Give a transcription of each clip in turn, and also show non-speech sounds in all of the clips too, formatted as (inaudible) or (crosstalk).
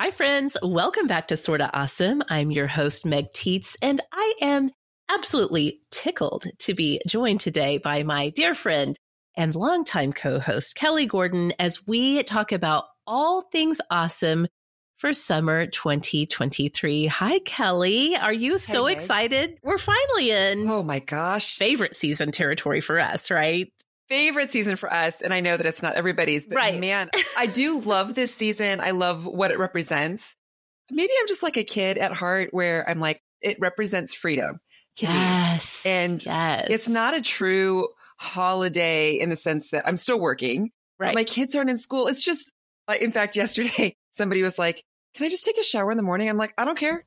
Hi, friends. Welcome back to Sorta Awesome. I'm your host, Meg Tietz, and I am absolutely tickled to be joined today by my dear friend and longtime co-host, Kelly Gordon, as we talk about all things awesome for summer 2023. Hi, Kelly. Are you so Meg. excited? We're finally in Oh my gosh. favorite season territory for us, right? Favorite season for us. And I know that it's not everybody's, but Right. man, I do (laughs) love this season. I love what it represents. Maybe I'm just like a kid at heart where I'm like, it represents freedom to me. Yes. And yes. It's not a true holiday in the sense that I'm still working. right. My kids aren't in school. It's just like, in fact, (laughs) yesterday somebody was like, can I just take a shower in the morning? I'm like, I don't care.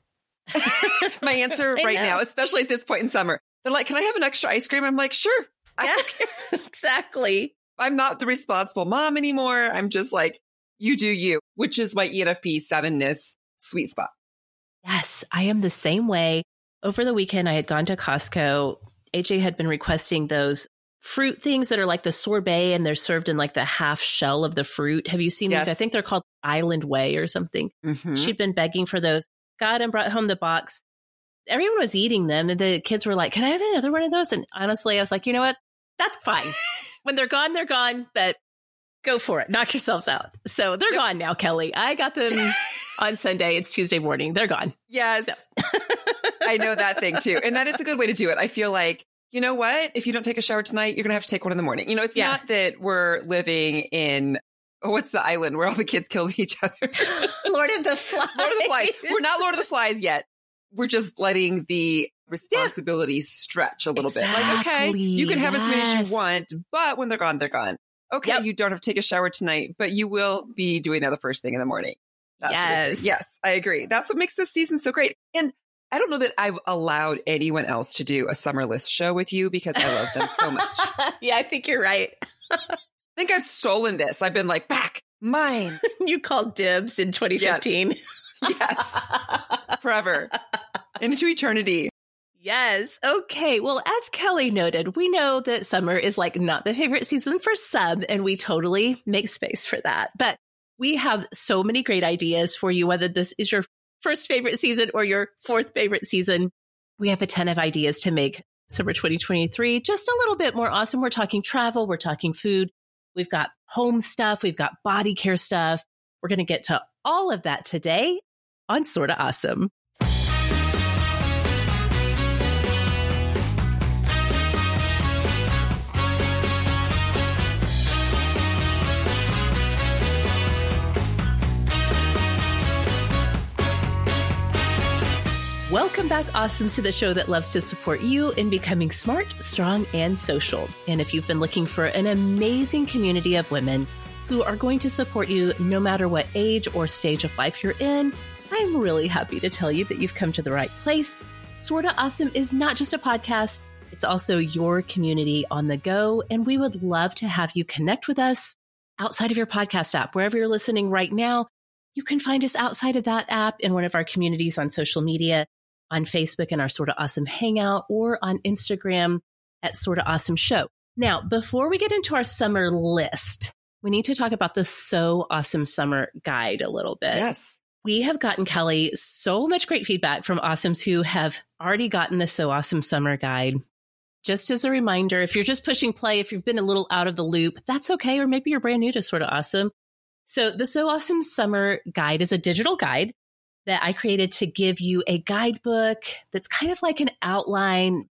(laughs) My answer right know. now, especially at this point in summer, they're like, can I have an extra ice cream? I'm like, sure. Yeah, (laughs) exactly. I'm not the responsible mom anymore. I'm just like, you do you, which is my ENFP sevenness sweet spot. Yes, I am the same way. Over the weekend, I had gone to Costco. AJ had been requesting those fruit things that are like the sorbet and they're served in like the half shell of the fruit. Have you seen Yes. these? I think they're called Island Way or something. Mhm. She'd been begging for those. Got and brought home the box. Everyone was eating them and the kids were like, Can I have another one of those? And honestly, I was like, you know what? That's fine. (laughs) when they're gone, they're gone, but go for it. Knock yourselves out. So they're gone now, Kelly. I got them (laughs) on Sunday. It's Tuesday morning. They're gone. Yes. (laughs) I know that thing too. And that is a good way to do it. I feel like, you know what? If you don't take a shower tonight, you're going to have to take one in the morning. You know, it's Yeah. not that we're living in, oh, what's the island where all the kids kill each other? Lord of the Flies. Lord of the Flies. We're not Lord of the Flies yet. We're just letting the responsibilities stretch a little bit. Like, okay, you can have as many as you want, but when they're gone, they're gone. Okay, Yep. you don't have to take a shower tonight, but you will be doing that the first thing in the morning. That sort of. Yes. Yes, I agree. That's what makes this season so great. And I don't know that I've allowed anyone else to do a summer list show with you because I love them so much. (laughs) Yeah, I think you're right. (laughs) I think I've stolen this. I've been like, back, mine. (laughs) you called dibs in 2015. Yes, forever. Into eternity. Yes. Okay. Well, as Kelly noted, we know that summer is like not the favorite season for some, and we totally make space for that. But we have so many great ideas for you, whether this is your first favorite season or your fourth favorite season. We have a ton of ideas to make summer 2023 just a little bit more awesome. We're talking travel, we're talking food, we've got home stuff, we've got body care stuff. We're going to get to all of that today on Sorta Awesome. Welcome back, Awesomes, to the show that loves to support you in becoming smart, strong, and social. And if you've been looking for an amazing community of women who are going to support you no matter what age or stage of life you're in, I'm really happy to tell you that you've come to the right place. Sorta Awesome is not just a podcast, it's also your community on the go. And we would love to have you connect with us outside of your podcast app, wherever you're listening right now. You can find us outside of that app in one of our communities on social media on Facebook and our Sorta Awesome Hangout or on Instagram at Sorta Awesome Show. Now, before we get into our summer list, we need to talk about the So Awesome Summer Guide a little bit. Yes. We have gotten, Kelly, so much great feedback from Awesomes who have already gotten the So Awesome Summer Guide. Just as a reminder, if you're just pushing play, if you've been a little out of the loop, that's okay. Or maybe you're brand new to Sorta Awesome. So the So Awesome Summer Guide is a digital guide that I created to give you a guidebook that's kind of like an outline,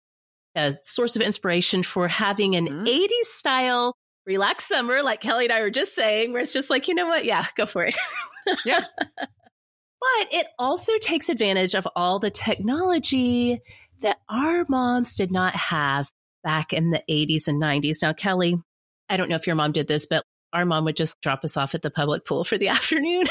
a source of inspiration for having an Mhm. 80s style relaxed summer, like Kelly and I were just saying, where it's just like, you know what? Yeah, go for it. Yeah. (laughs) but it also takes advantage of all the technology that our moms did not have back in the 80s and 90s. Now, Kelly, I don't know if your mom did this, but our mom would just drop us off at the public pool for the (laughs) afternoon.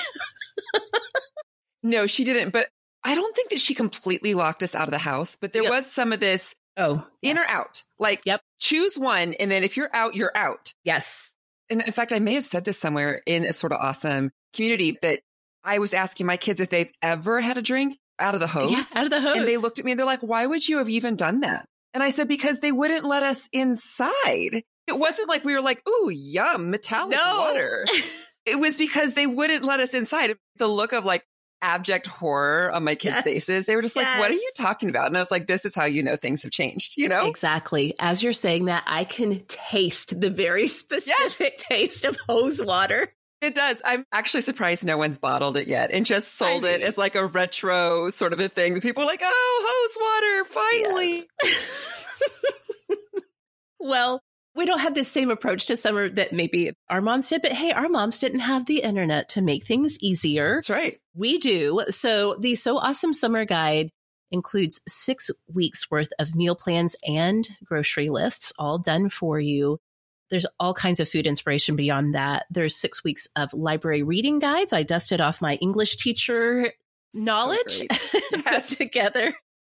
No, she didn't. But I don't think that she completely locked us out of the house, but there Yep. was some of this Oh, in or out. Like, Yep. choose one. And then if you're out, you're out. Yes. And in fact, I may have said this somewhere in a sort of awesome community that I was asking my kids if they've ever had a drink out of the hose. Yeah, out of the hose. And they looked at me and they're like, why would you have even done that? And I said, because they wouldn't let us inside. It wasn't like we were like, ooh, yum, metallic No. water. (laughs) It was because they wouldn't let us inside. The look of like, abject horror on my kids' Yes. faces. They were just like, what are you talking about? And I was like, this is how you know things have changed, you know? Exactly. As you're saying that, I can taste the very (laughs) specific taste of hose water. It does. I'm actually surprised no one's bottled it yet and just sold I it as like a retro sort of a thing. People are like, oh, hose water, finally. (laughs) well, we don't have the same approach to summer that maybe our moms did, but hey, our moms didn't have the internet to make things easier. That's right. We do. So the So Awesome Summer Guide includes six weeks worth of meal plans and grocery lists, all done for you. There's all kinds of food inspiration beyond that. There's six weeks of library reading guides. I dusted off my English teacher knowledge and (laughs) Yes. put together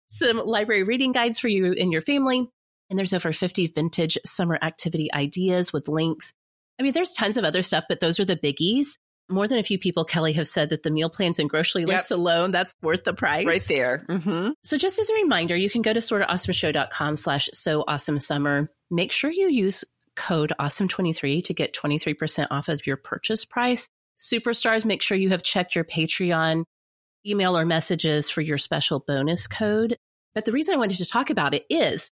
some library reading guides for you and your family. And there's over 50 vintage summer activity ideas with links. I mean, there's tons of other stuff, but those are the biggies. More than a few people, Kelly, have said that the meal plans and grocery Yep. lists alone, that's worth the price. Right there. hmm So just as a reminder, you can go to sortaawesomeshow.com slash so awesome summer. Make sure you use code awesome23 to get 23% off of your purchase price. Superstars, make sure you have checked your Patreon email or messages for your special bonus code. But the reason I wanted to talk about it is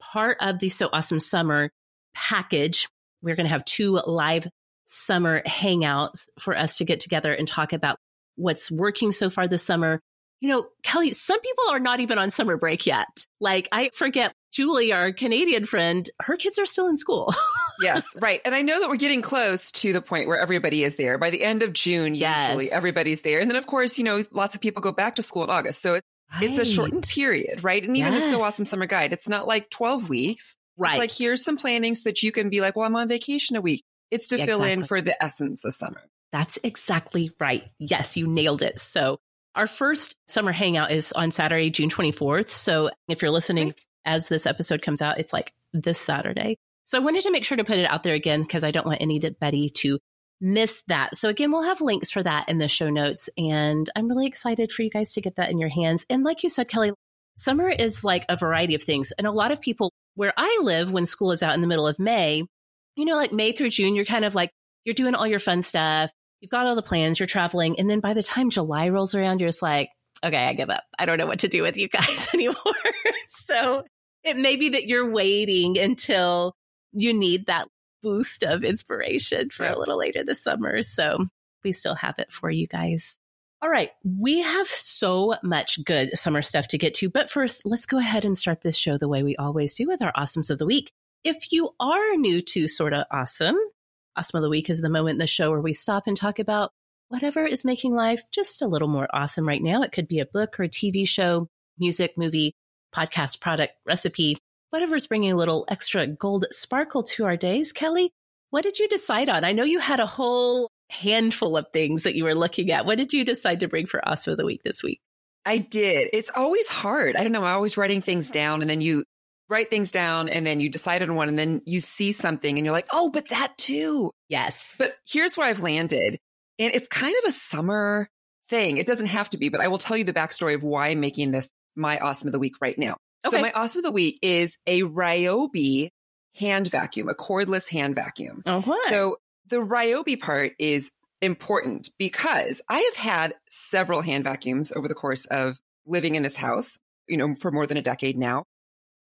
part of the So Awesome Summer package. We're going to have two live summer hangouts for us to get together and talk about what's working so far this summer. You know, Kelly, some people are not even on summer break yet. Like I forget Julie, our Canadian friend, her kids are still in school. (laughs) Yes, right. And I know that we're getting close to the point where everybody is there. By the end of June, Yes. usually everybody's there. And then, of course, you know, lots of people go back to school in August. So it, it's a shortened period, right? And even the So Awesome Summer Guide, it's not like 12 weeks. Right. It's like, here's some planning so that you can be like, well, I'm on vacation a week. It's to Yeah, fill in for the essence of summer. That's exactly right. Yes, you nailed it. So our first summer hangout is on Saturday, June 24th. So if you're listening Right? as this episode comes out, it's like this Saturday. So I wanted to make sure to put it out there again because I don't want anybody to miss that. So again, we'll have links for that in the show notes. And I'm really excited for you guys to get that in your hands. And like you said, Kelly, summer is like a variety of things. And a lot of people where I live when school is out in the middle of May, you know, like May through June, you're kind of like, you're doing all your fun stuff. You've got all the plans, you're traveling. And then by the time July rolls around, you're just like, okay, I give up. I don't know what to do with you guys (laughs) anymore. (laughs) so it may be that you're waiting until you need that boost of inspiration for a little later this summer. So we still have it for you guys. All right. We have so much good summer stuff to get to. But first, let's go ahead and start this show the way we always do with our awesomes of the week. If you are new to Sorta Awesome, Awesome of the Week is the moment in the show where we stop and talk about whatever is making life just a little more awesome right now. It could be a book or a TV show, music, movie, podcast, product, recipe, whatever's bringing a little extra gold sparkle to our days. Kelly, what did you decide on? I know you had a whole handful of things that you were looking at. What did you decide to bring for Awesome of the Week this week? I did. It's always hard. I don't know. I'm always writing things down and then you write things down and then you decide on one and then you see something and you're like, oh, but that too. Yes. But here's where I've landed. And it's kind of a summer thing. It doesn't have to be, but I will tell you the backstory of why I'm making this my awesome of the week right now. Okay. So my awesome of the week is a Ryobi hand vacuum, a cordless hand vacuum. Oh, what? So the Ryobi part is important because I have had several hand vacuums over the course of living in this house, you know, for more than a decade now.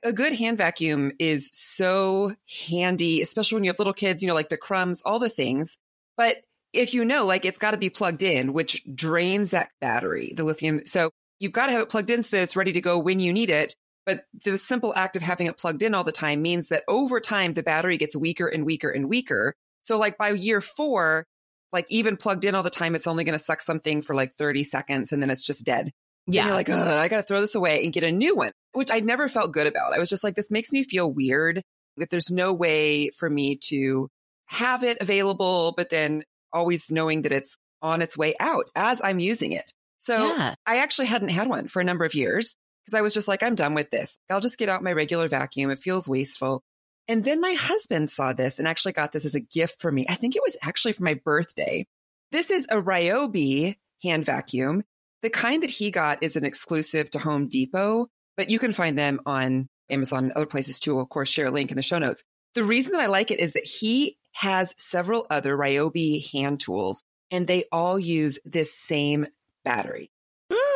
A good hand vacuum is so handy, especially when you have little kids, you know, like the crumbs, all the things. But if you know, like it's got to be plugged in, which drains that battery, the lithium. So you've got to have it plugged in so that it's ready to go when you need it. But the simple act of having it plugged in all the time means that over time, the battery gets weaker and weaker and weaker. So like by year four, like even plugged in all the time, it's only going to suck something for like 30 seconds and then it's just dead. yeah. And you're like, I got to throw this away and get a new one, which I never felt good about. I was just like, this makes me feel weird that there's no way for me to have it available, but then always knowing that it's on its way out as I'm using it. So yeah. I actually hadn't had one for a number of years because I was just like, I'm done with this. I'll just get out my regular vacuum. It feels wasteful. And then my husband saw this and actually got this as a gift for me. I think it was actually for my birthday. This is a Ryobi hand vacuum. The kind that he got is an exclusive to Home Depot, but you can find them on Amazon and other places too. We'll, of course, share a link in the show notes. The reason that I like it is that he has several other Ryobi hand tools and they all use this same battery.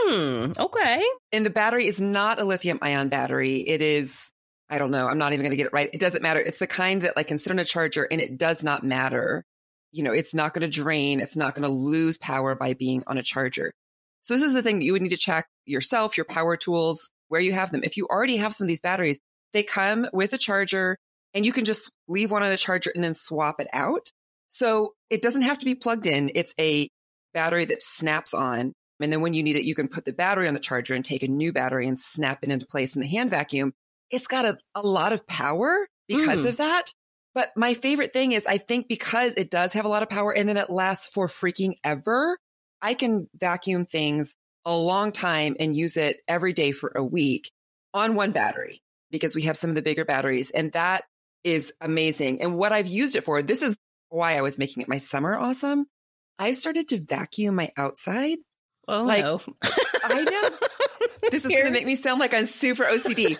Hmm. Okay. And the battery is not a lithium ion battery. It is, I don't know. I'm not even going to get it right. It doesn't matter. It's the kind that like can sit on a charger and it does not matter. You know, it's not going to drain. It's not going to lose power by being on a charger. So this is the thing that you would need to check yourself, your power tools, where you have them. If you already have some of these batteries, they come with a charger and you can just leave one on the charger and then swap it out. So it doesn't have to be plugged in. It's a battery that snaps on. And then when you need it, you can put the battery on the charger and take a new battery and snap it into place in the hand vacuum. It's got a, a lot of power because Mm. of that. But my favorite thing is I think because it does have a lot of power and then it lasts for freaking ever, I can vacuum things a long time and use it every day for a week on one battery because we have some of the bigger batteries and that is amazing. And what I've used it for, this is why I was making it my summer awesome. I've started to vacuum my outside. Oh Like, no. (laughs) I know. (laughs) This is going to make me sound like I'm super OCD.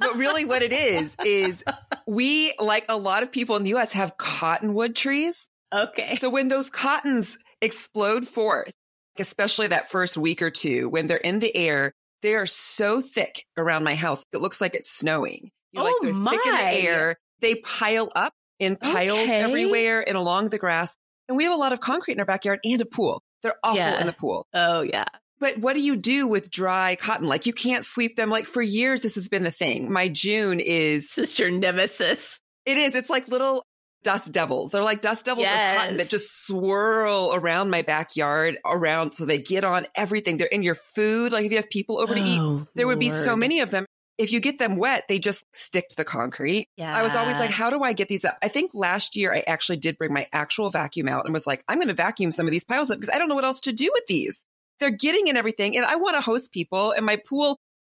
but really what it is, is we, like a lot of people in the US, have cottonwood trees. okay. So when those cottons explode forth, especially that first week or two, when they're in the air, they are so thick around my house. It looks like it's snowing. You know, like Oh, they're thick in the air. They pile up in piles Okay. everywhere and along the grass. And we have a lot of concrete in our backyard and a pool. They're awful Yeah. in the pool. oh yeah. But what do you do with dry cotton? Like you can't sweep them. Like for years, this has been the thing. My June is, This is your nemesis. it is, it's like little dust devils. They're like dust devils of cotton that just swirl around my backyard around. So they get on everything. They're in your food. Like if you have people over to eat, Oh, there would be so many of them. If you get them wet, they just stick to the concrete. Yeah. I was always like, how do I get these up? I think last year I actually did bring my actual vacuum out and was like, I'm going to vacuum some of these piles up because I don't know what else to do with these. They're getting in everything and I want to host people and my pool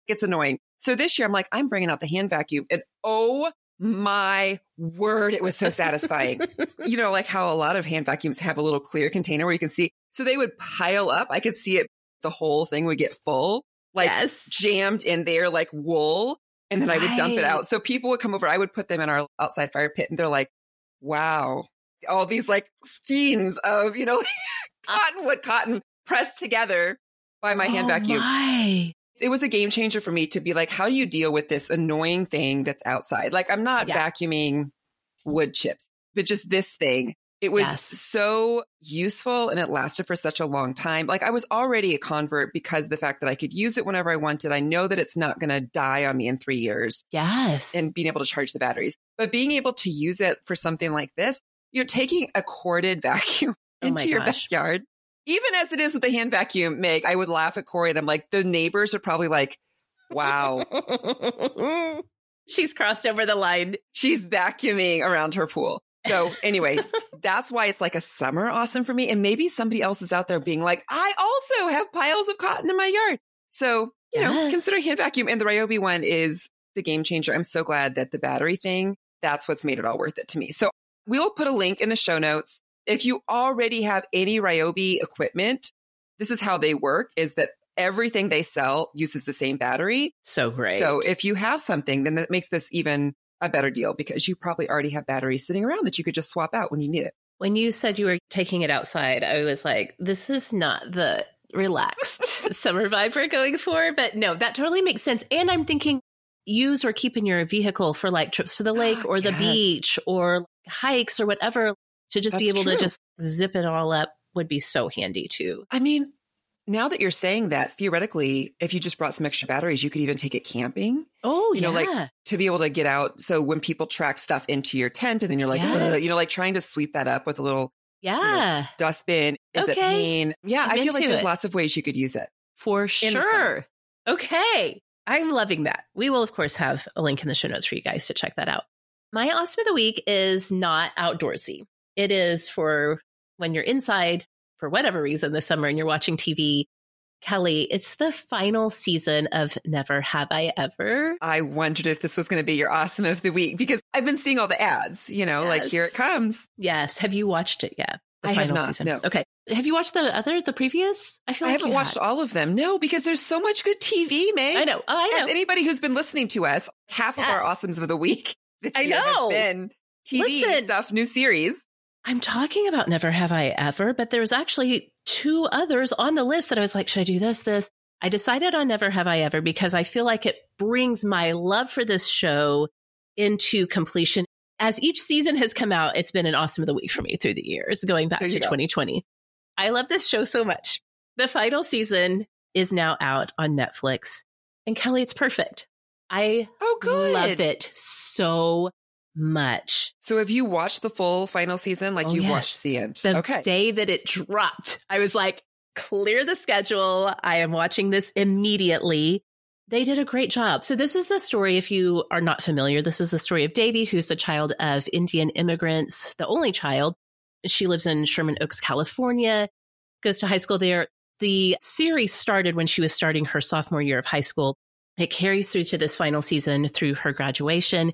gets annoying. So this year I'm like, I'm bringing out the hand vacuum and oh my word, it was so satisfying. (laughs) you know, like how a lot of hand vacuums have a little clear container where you can see. So they would pile up. I could see it. The whole thing would get full, like yes. jammed in there like wool. And then I would dump it out. So people would come over. I would put them in our outside fire pit and they're like, wow, all these like skeins of, you know, (laughs) cottonwood cotton pressed together by my hand Oh, vacuum. my. It was a game changer for me to be like, how do you deal with this annoying thing that's outside? Like I'm not Yeah. vacuuming wood chips, but just this thing. It was Yes. so useful and it lasted for such a long time. Like I was already a convert because the fact that I could use it whenever I wanted. I know that it's not going to die on me in three years Yes. and being able to charge the batteries, but being able to use it for something like this, you're taking a corded (laughs) vacuum Oh into your gosh. backyard. Even as it is with the hand vacuum, Meg, I would laugh at Corey and I'm like, the neighbors are probably like, wow, (laughs) She's crossed over the line. she's vacuuming around her pool. So anyway, that's why it's like a summer awesome for me. And maybe somebody else is out there being like, I also have piles of cotton in my yard. So, you know, Yes. consider hand vacuum and the Ryobi one is the game changer. I'm so glad that the battery thing, that's what's made it all worth it to me. So we'll put a link in the show notes. If you already have any Ryobi equipment, this is how they work is that everything they sell uses the same battery. So great. So if you have something, then that makes this even a better deal because you probably already have batteries sitting around that you could just swap out when you need it. when you said you were taking it outside, I was like, this is not the relaxed (laughs) summer vibe we're going for. But no, that totally makes sense. And I'm thinking use or keep in your vehicle for like trips to the ah, lake or the beach or hikes or whatever to just be That's able to just zip it all up would be so handy too. I mean, now that you're saying that, theoretically, if you just brought some extra batteries, you could even take it camping Oh, You yeah. know, like, to be able to get out. So when people track stuff into your tent and then you're like, Yes. You know, like trying to sweep that up with a little yeah, dustbin is a Okay. pain. Yeah, I'm I feel like there's it. lots of ways you could use it. for sure. Okay. I'm loving that. We will, of course, have a link in the show notes for you guys to check that out. My awesome of the week is not outdoorsy. It is for when you're inside for whatever reason this summer and you're watching TV. Kelly, it's the final season of Never Have I Ever. I wondered if this was going to be your awesome of the week because I've been seeing all the ads, you know, like here it comes. Yes. Have you watched it yet? The I have final not, season. no. Okay. Have you watched the other, the previous? I feel like I haven't watched had. all of them. No, because there's so much good TV, May. I know. Oh, I know. As anybody who's been listening to us, half of our awesomes of the week (laughs) this I year have know. been TV Listen. stuff, new series. I'm talking about Never Have I Ever, but there's actually two others on the list that I was like, should I do this, this? I decided on Never Have I Ever because I feel like it brings my love for this show into completion. As each season has come out, it's been an awesome of the week for me through the years, going back to go. 2020. I love this show so much. The final season is now out on Netflix. And Kelly, it's perfect. I oh, good. love it so much. So have you watched the full final season? Like oh, you yes. watched the end? The okay. day that it dropped, I was like, clear the schedule. I am watching this immediately. They did a great job. So this is the story. If you are not familiar, this is the story of Devi, who's the child of Indian immigrants, the only child. She lives in Sherman Oaks, California, goes to high school there. The series started when she was starting her sophomore year of high school. It carries through to this final season through her graduation.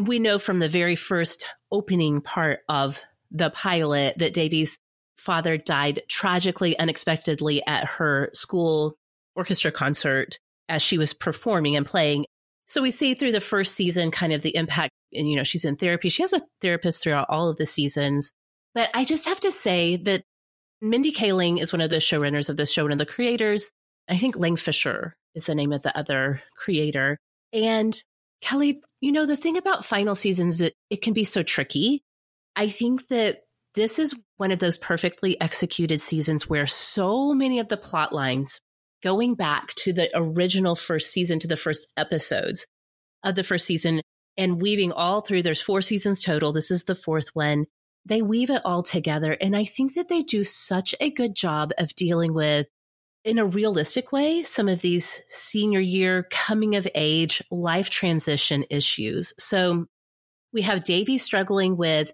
We know from the very first opening part of the pilot that Devi's father died tragically, unexpectedly at her school orchestra concert as she was performing and playing. So we see through the first season kind of the impact. And, you know, she's in therapy. She has a therapist throughout all of the seasons. But I just have to say that Mindy Kaling is one of the showrunners of this show, one of the creators. I think Lang Fisher is the name of the other creator. And Kelly, you know, the thing about final seasons, it, it can be so tricky. I think that this is one of those perfectly executed seasons where so many of the plot lines going back to the original first season, to the first episodes of the first season and weaving all through, there's four seasons total. This is the fourth one. They weave it all together. And I think that they do such a good job of dealing with in a realistic way some of these senior year coming of age life transition issues. So we have Devi struggling with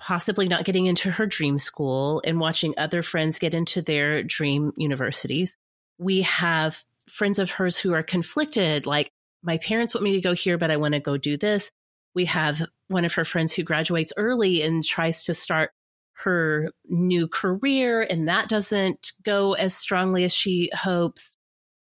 possibly not getting into her dream school and watching other friends get into their dream universities. We have friends of hers who are conflicted, like, my parents want me to go here, but I want to go do this. We have one of her friends who graduates early and tries to start her new career, and that doesn't go as strongly as she hopes.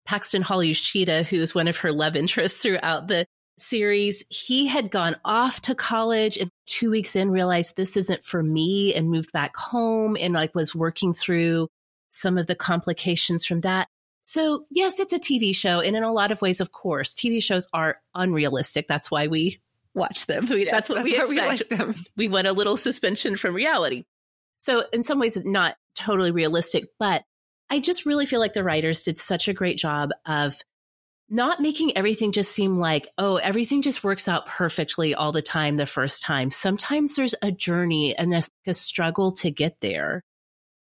Paxton Hall-Yoshida, who is one of her love interests throughout the series, he had gone off to college and two weeks in realized this isn't for me and moved back home and like was working through some of the complications from that. So yes, it's a TV show. And in a lot of ways, of course, TV shows are unrealistic. That's why we watch them. Yes, that's what that's we expect. We, like them. we want a little suspension from reality. So in some ways, it's not totally realistic, but I just really feel like the writers did such a great job of not making everything just seem like, oh, everything just works out perfectly all the time the first time. Sometimes there's a journey and a, a struggle to get there.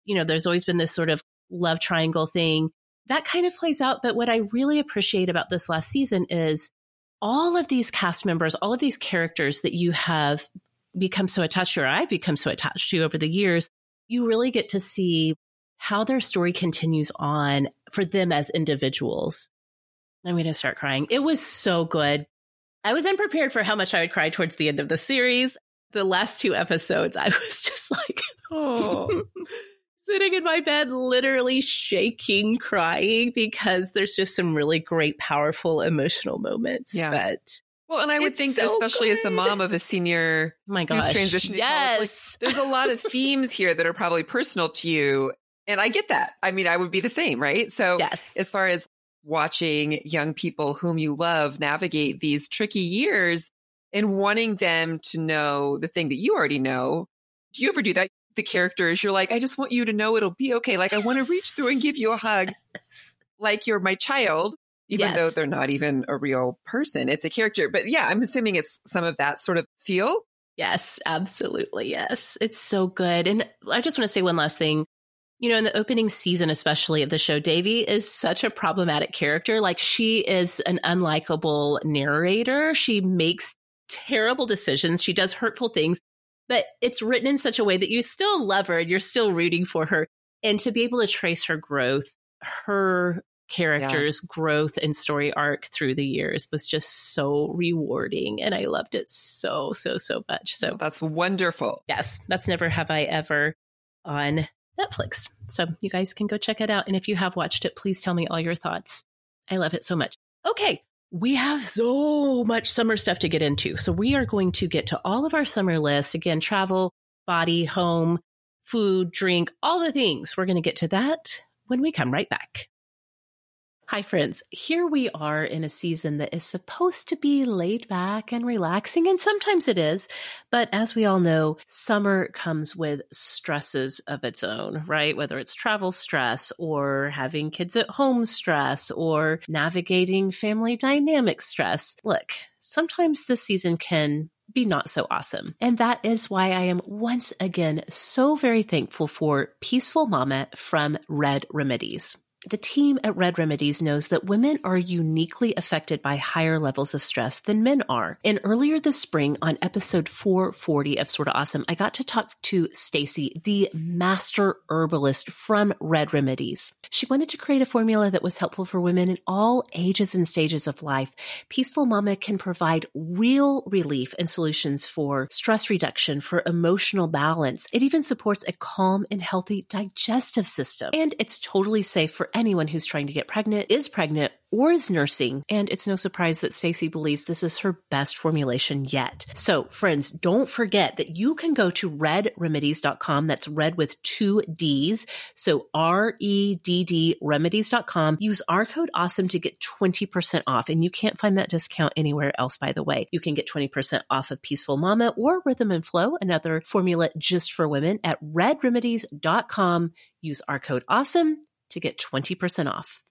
You know, there's always been this sort of love triangle thing that kind of plays out. But what I really appreciate about this last season is all of these cast members, all of these characters that you have become so attached to, or I've become so attached to over the years, you really get to see how their story continues on for them as individuals I'm going to start crying. It was so good. I was unprepared for how much I would cry towards the end of the series. The last two episodes, I (laughs) was just like, oh, (laughs) sitting in my bed, literally shaking, crying because there's just some really great, powerful emotional moments. Yeah. But well, and I would think, so especially good. as the mom of a senior oh my gosh, who's transitioning yes. college, like, there's a lot of (laughs) themes here that are probably personal to you. And I get that. I mean, I would be the same, right? So yes. as far as watching young people whom you love navigate these tricky years and wanting them to know the thing that you already know. Do you ever do that? The characters, you're like, I just want you to know it'll be okay. Like, I want to reach through and give you a hug, (laughs) yes. like you're my child, even yes. though they're not even a real person. It's a character. But yeah, I'm assuming it's some of that sort of feel. Yes, absolutely. Yes. It's so good. And I just want to say one last thing you know, in the opening season, especially of the show, Devi is such a problematic character. Like she is an unlikable narrator. She makes terrible decisions. She does hurtful things, but it's written in such a way that you still love her and you're still rooting for her. And to be able to trace her growth, her character's yeah. growth and story arc through the years was just so rewarding. And I loved it so, so, so much. So that's wonderful. Yes. That's never have I ever on Netflix. So you guys can go check it out. And if you have watched it, please tell me all your thoughts. I love it so much. Okay. We have so much summer stuff to get into. So we are going to get to all of our summer lists again, travel, body, home, food, drink, all the things. We're going to get to that when we come right back. Hi, friends. Here we are in a season that is supposed to be laid back and relaxing, and sometimes it is. But as we all know, summer comes with stresses of its own, right? Whether it's travel stress or having kids at home stress or navigating family dynamic stress. Look, sometimes this season can be not so awesome. And that is why I am once again so very thankful for Peaceful Mama from Redd Remedies. The team at Redd Remedies knows that women are uniquely affected by higher levels of stress than men are. And earlier this spring on episode 440 of Sorta Awesome, I got to talk to Stacy, the master herbalist from Redd Remedies. She wanted to create a formula that was helpful for women in all ages and stages of life. Peaceful Mama can provide real relief and solutions for stress reduction, for emotional balance. It even supports a calm and healthy digestive system. And it's totally safe for anyone who's trying to get pregnant, is pregnant, or is nursing. And it's no surprise that Stacy believes this is her best formulation yet. So friends, don't forget that you can go to reddremedies.com. That's red with two D's. So R-E-D-D remedies.com. Use our code awesome to get 20% off. And you can't find that discount anywhere else, by the way. You can get 20% off of Peaceful Mama or Rhythm and Flow, another formula just for women at reddremedies.com. Use our code awesome to get 20% off.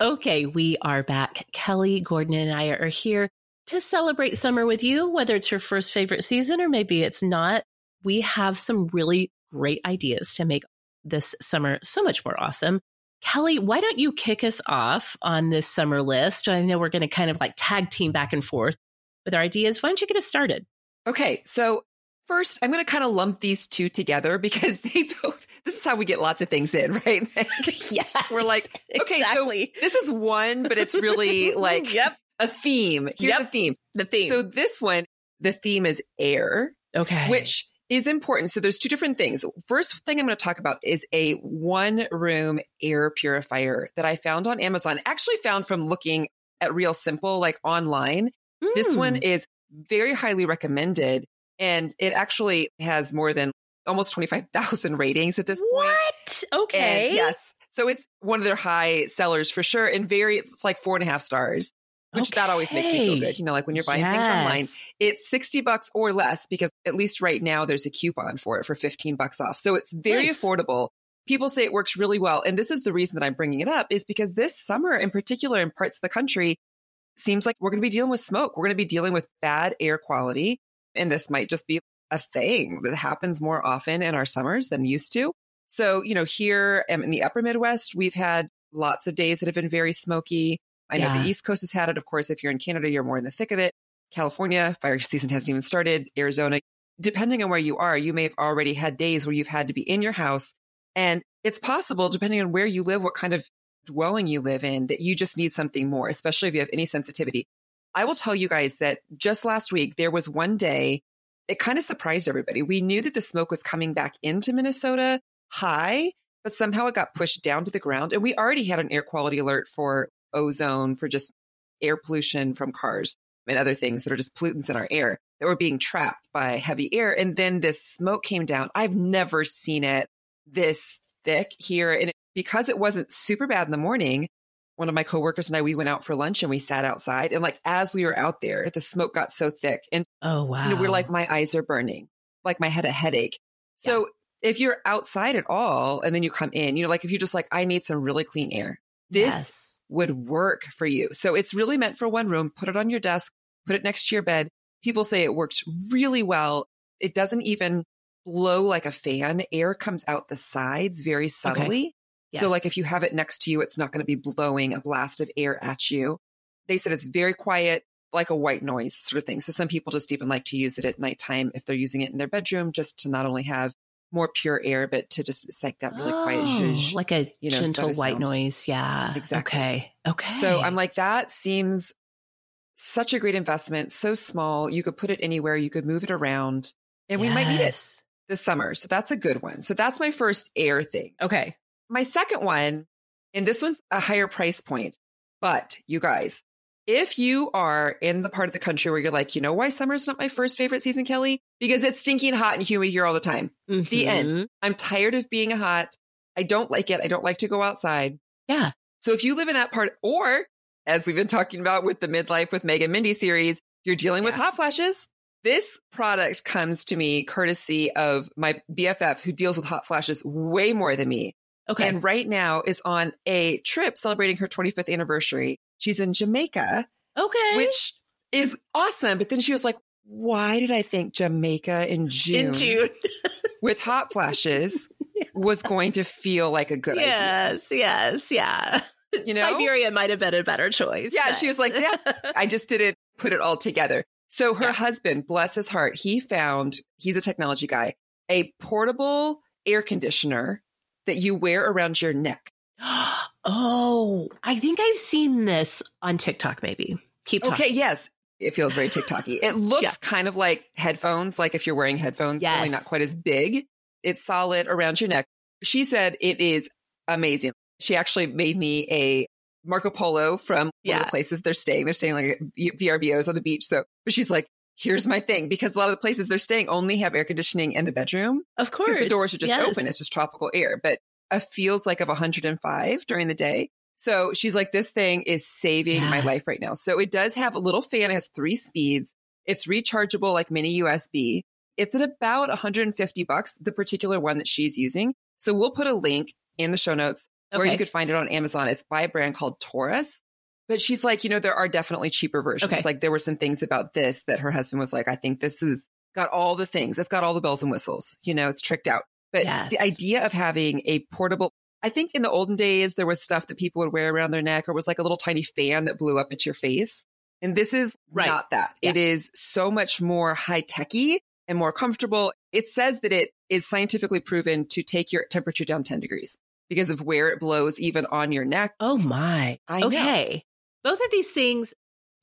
Okay, we are back. Kelly Gordon and I are here to celebrate summer with you, whether it's your first favorite season or maybe it's not. We have some really great ideas to make this summer so much more awesome. Kelly, why don't you kick us off on this summer list? I know we're going to kind of like tag team back and forth with our ideas. Why don't you get us started? Okay, so first, I'm going to kind of lump these two together because (laughs) they both this is how we get lots of things in, right? (laughs) (laughs) yeah. We're like, okay, exactly. so this is one, but it's really like yep. a theme. Here's yep. the theme. The theme. So this one, the theme is air. Okay. Which is important. So there's two different things. First thing I'm going to talk about is a one room air purifier that I found on Amazon. Actually found from looking at Real Simple, like online. Mm. This one hmm. is very highly recommended. And it actually has more than almost 25,000 ratings at this point. What? Okay. And yes. So it's one of their high sellers for sure. And very, it's like four and a half stars, which okay. that always makes me feel good. You know, like when you're buying yes. things online, it's 60 bucks or less because at least right now there's a coupon for it for 15 bucks off. So it's very nice. affordable. People say it works really well. And this is the reason that I'm bringing it up is because this summer in particular in parts of the country seems like we're going to be dealing with smoke. We're going to be dealing with bad air quality. And this might just be a thing that happens more often in our summers than used to. So, you know, here um, in the upper Midwest, we've had lots of days that have been very smoky. I know yeah. the East Coast has had it. Of course, if you're in Canada, you're more in the thick of it. California, fire (laughs) season hasn't even started. Arizona, depending on where you are, you may have already had days where you've had to be in your house. And it's possible, depending on where you live, what kind of dwelling you live in, that you just need something more, especially if you have any sensitivity. I will tell you guys that just last week, there was one day it kind of surprised everybody. We knew that the smoke was coming back into Minnesota high, but somehow it got pushed down to the ground. And we already had an air quality alert for ozone, for just air pollution from cars and other things that are just pollutants in our air that were being trapped by heavy air. And then this smoke came down. I've never seen it this thick here. And because it wasn't super bad in the morning, one of my coworkers and I, we went out for lunch and we sat outside. And like, as we were out there, the smoke got so thick. And oh, wow. You know, we're like, my eyes are burning, like my head a headache. Yeah. So if you're outside at all and then you come in, you know, like if you're just like, I need some really clean air, this yes. would work for you. So it's really meant for one room. Put it on your desk, put it next to your bed. People say it works really well. It doesn't even blow like a fan. Air comes out the sides very subtly. Okay. Yes. So like if you have it next to you, it's not going to be blowing a blast of air at you. They said it's very quiet, like a white noise sort of thing. So some people just even like to use it at nighttime if they're using it in their bedroom, just to not only have more pure air, but to just, it's like that really oh, quiet, zhuzh, like a you know, gentle white sound. noise. Yeah. Exactly. Okay. Okay. So I'm like, that seems such a great investment. So small. You could put it anywhere. You could move it around and yes. we might need it this summer. So that's a good one. So that's my first air thing. Okay. My second one, and this one's a higher price point, but you guys, if you are in the part of the country where you're like, you know why summer's not my first favorite season, Kelly? because it's stinking hot and humid here all the time. The Mhm. end. I'm tired of being hot. I don't like it. I don't like to go outside. Yeah. So if you live in that part, or as we've been talking about with the midlife with Meg and Mindy series, you're dealing with Yeah. hot flashes. This product comes to me courtesy of my BFF who deals with hot flashes way more than me. Okay. And right now is on a trip celebrating her 25th anniversary. She's in Jamaica, okay. which is awesome. But then she was like, why did I think Jamaica in June, in June. (laughs) with hot flashes (laughs) was going to feel like a good idea? yes. Yes. Yeah. (laughs) You know? Siberia might have been a better choice. Yeah, but- she was like, yeah, I just didn't put it all together. So her Yeah. husband, bless his heart, he found, he's a technology guy, a portable air conditioner that you wear around your neck. (gasps) oh, I think I've seen this on TikTok. Maybe keep talking. Okay, yes. It feels very TikToky. It (laughs) looks Yeah. kind of like headphones, like if you're wearing headphones, Yes. not quite as big. It's solid around your neck. She said it is amazing. She actually made me a Marco Polo from one of the places they're staying. They're staying like VRBOs on the beach. So, but she's like, here's my thing because a lot of the places they're staying only have air conditioning in the bedroom Of course, the doors are just Yes. open. It's just tropical air, but it feels like of 105 during the day. So she's like, this thing is saving my life right now. So it does have a little fan. It has three speeds. It's rechargeable like mini USB. It's at about 150 bucks, the particular one that she's using. So we'll put a link in the show notes where you could find it on Amazon. It's by a brand called Torras. But she's like, you know, there are definitely cheaper versions. Okay. Like there were some things about this that her husband was like, I think this is got all the things. It's got all the bells and whistles. You know, it's tricked out. But Yes. the idea of having a portable, I think in the olden days, there was stuff that people would wear around their neck or was like a little tiny fan that blew up at your face. And this is Right. not that. Yeah. It is so much more high techy and more comfortable. It says that it is scientifically proven to take your temperature down 10 degrees because of where it blows, even on your neck. Oh my. I know. Both of these things.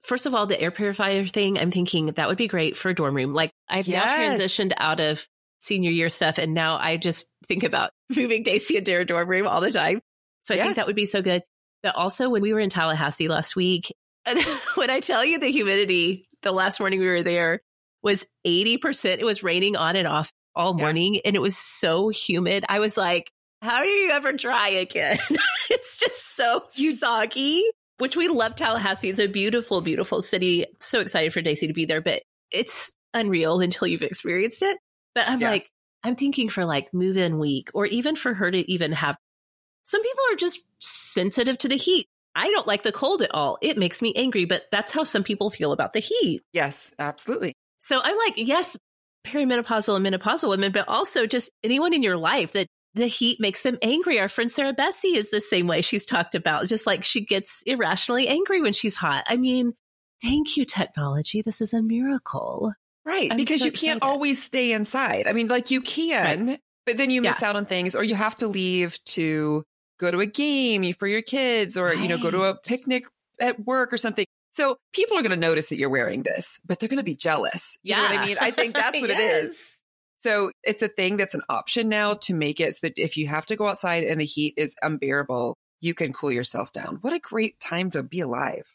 First of all, the air purifier thing, I'm thinking that would be great for a dorm room. Like I've now transitioned out of senior year stuff and now I just think about (laughs) moving Daisy into a dorm room all the time. So I Yes. think that would be so good. But also when we were in Tallahassee last week, (laughs) and when I tell you the humidity, the last morning we were there was 80%. It was raining on and off all Yeah. morning and it was so humid. I was like, how do you ever dry again? (laughs) it's just so you, soggy, which we love Tallahassee. It's a beautiful, beautiful city. So excited for Daisy to be there, but it's unreal until you've experienced it. But I'm Yeah. like, I'm thinking for like move in week or even for her to even have some people are just sensitive to the heat. I don't like the cold at all. It makes me angry, but that's how some people feel about the heat. Yes, absolutely. So I'm like, yes, perimenopausal and menopausal women, but also just anyone in your life that the heat makes them angry. Our friend Sarah Bessey is the same way she's talked about, just like she gets irrationally angry when she's hot. I mean, thank you, technology. This is a miracle. Right. I'm because so you can't excited. always stay inside. I mean, like you can, but then you miss out on things or you have to leave to go to a game for your kids or, you know, go to a picnic at work or something. So people are going to notice that you're wearing this, but they're going to be jealous. You know what I mean? I think that's (laughs) what it is. So it's a thing that's an option now to make it so that if you have to go outside and the heat is unbearable, you can cool yourself down. What a great time to be alive.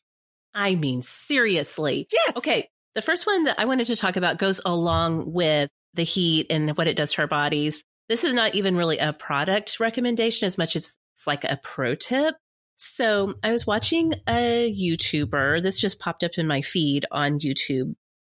I mean, seriously. Yes. Okay. The first one that I wanted to talk about goes along with the heat and what it does to our bodies. This is not even really a product recommendation as much as it's like a pro tip. So I was watching a YouTuber. This just popped up in my feed on YouTube.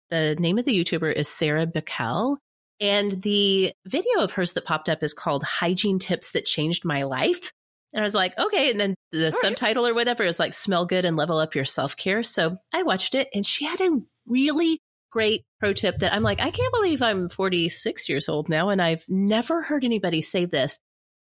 The name of the YouTuber is Sara Biquele. And the video of hers that popped up is called Hygiene Tips That Changed My Life. And I was like, okay. And then the right. subtitle or whatever is like smell good and level up your self care. So I watched it and she had a really great pro tip that I'm like, I can't believe I'm 46 years old now and I've never heard anybody say this.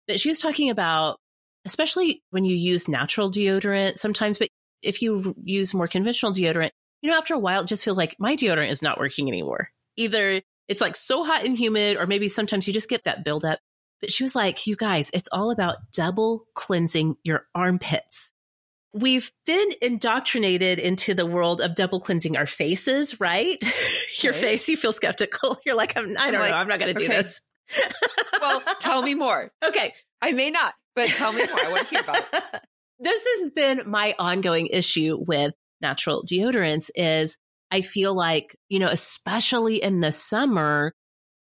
But she was talking about, especially when you use natural deodorant sometimes, but if you use more conventional deodorant, you know, after a while, it just feels like my deodorant is not working anymore. Either it's like so hot and humid, or maybe sometimes you just get that buildup. But she was like, you guys, it's all about double cleansing your armpits. We've been indoctrinated into the world of double cleansing our faces, right? (laughs) your Right. face, you feel skeptical. (laughs) You're like, I'm, I I'm don't like, know. I'm not going to do okay. this. (laughs) Well, tell me more. okay. I may not, but tell me more. I want to hear about it. this has been my ongoing issue with natural deodorants is I feel like, you know, especially in the summer,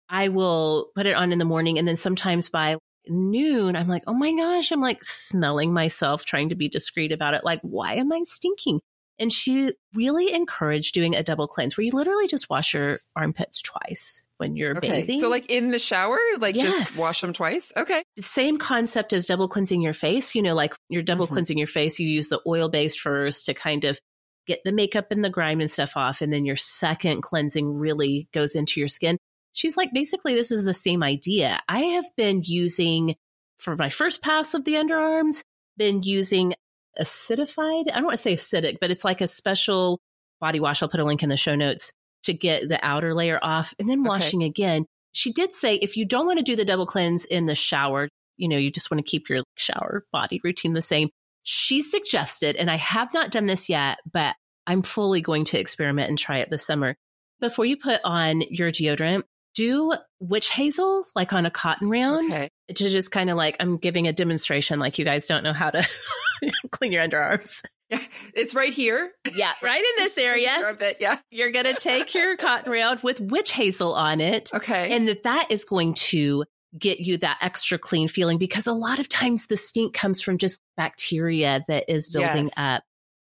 I will put it on in the morning and then sometimes by noon, I'm like, oh my gosh, I'm like smelling myself, trying to be discreet about it. Like, why am I stinking? And she really encouraged doing a double cleanse where you literally just wash your armpits twice when you're Okay. bathing. So like in the shower, like Yes. just wash them twice. Okay. the same concept as double cleansing your face. You know, like you're double Mhm. cleansing your face, you use the oil based first to kind of get the makeup and the grime and stuff off. And then your second cleansing really goes into your skin. She's like, basically, this is the same idea. I have been using for my first pass of the underarms, been using acidified. I don't want to say acidic, but it's like a special body wash. I'll put a link in the show notes to get the outer layer off and then Okay. washing again. She did say if you don't want to do the double cleanse in the shower, you know, you just want to keep your shower body routine the same. She suggested, and I have not done this yet, but I'm fully going to experiment and try it this summer. Before you put on your deodorant, do witch hazel like on a cotton round Okay. to just kind of like, I'm giving a demonstration like you guys don't know how to (laughs) clean your underarms. Yeah. (laughs) It's right here. Yeah, right in this (laughs) area. Armpit, Yeah. You're going to take your cotton round with witch hazel on it Okay. and that that is going to get you that extra clean feeling because a lot of times the stink comes from just bacteria that is building Yes. up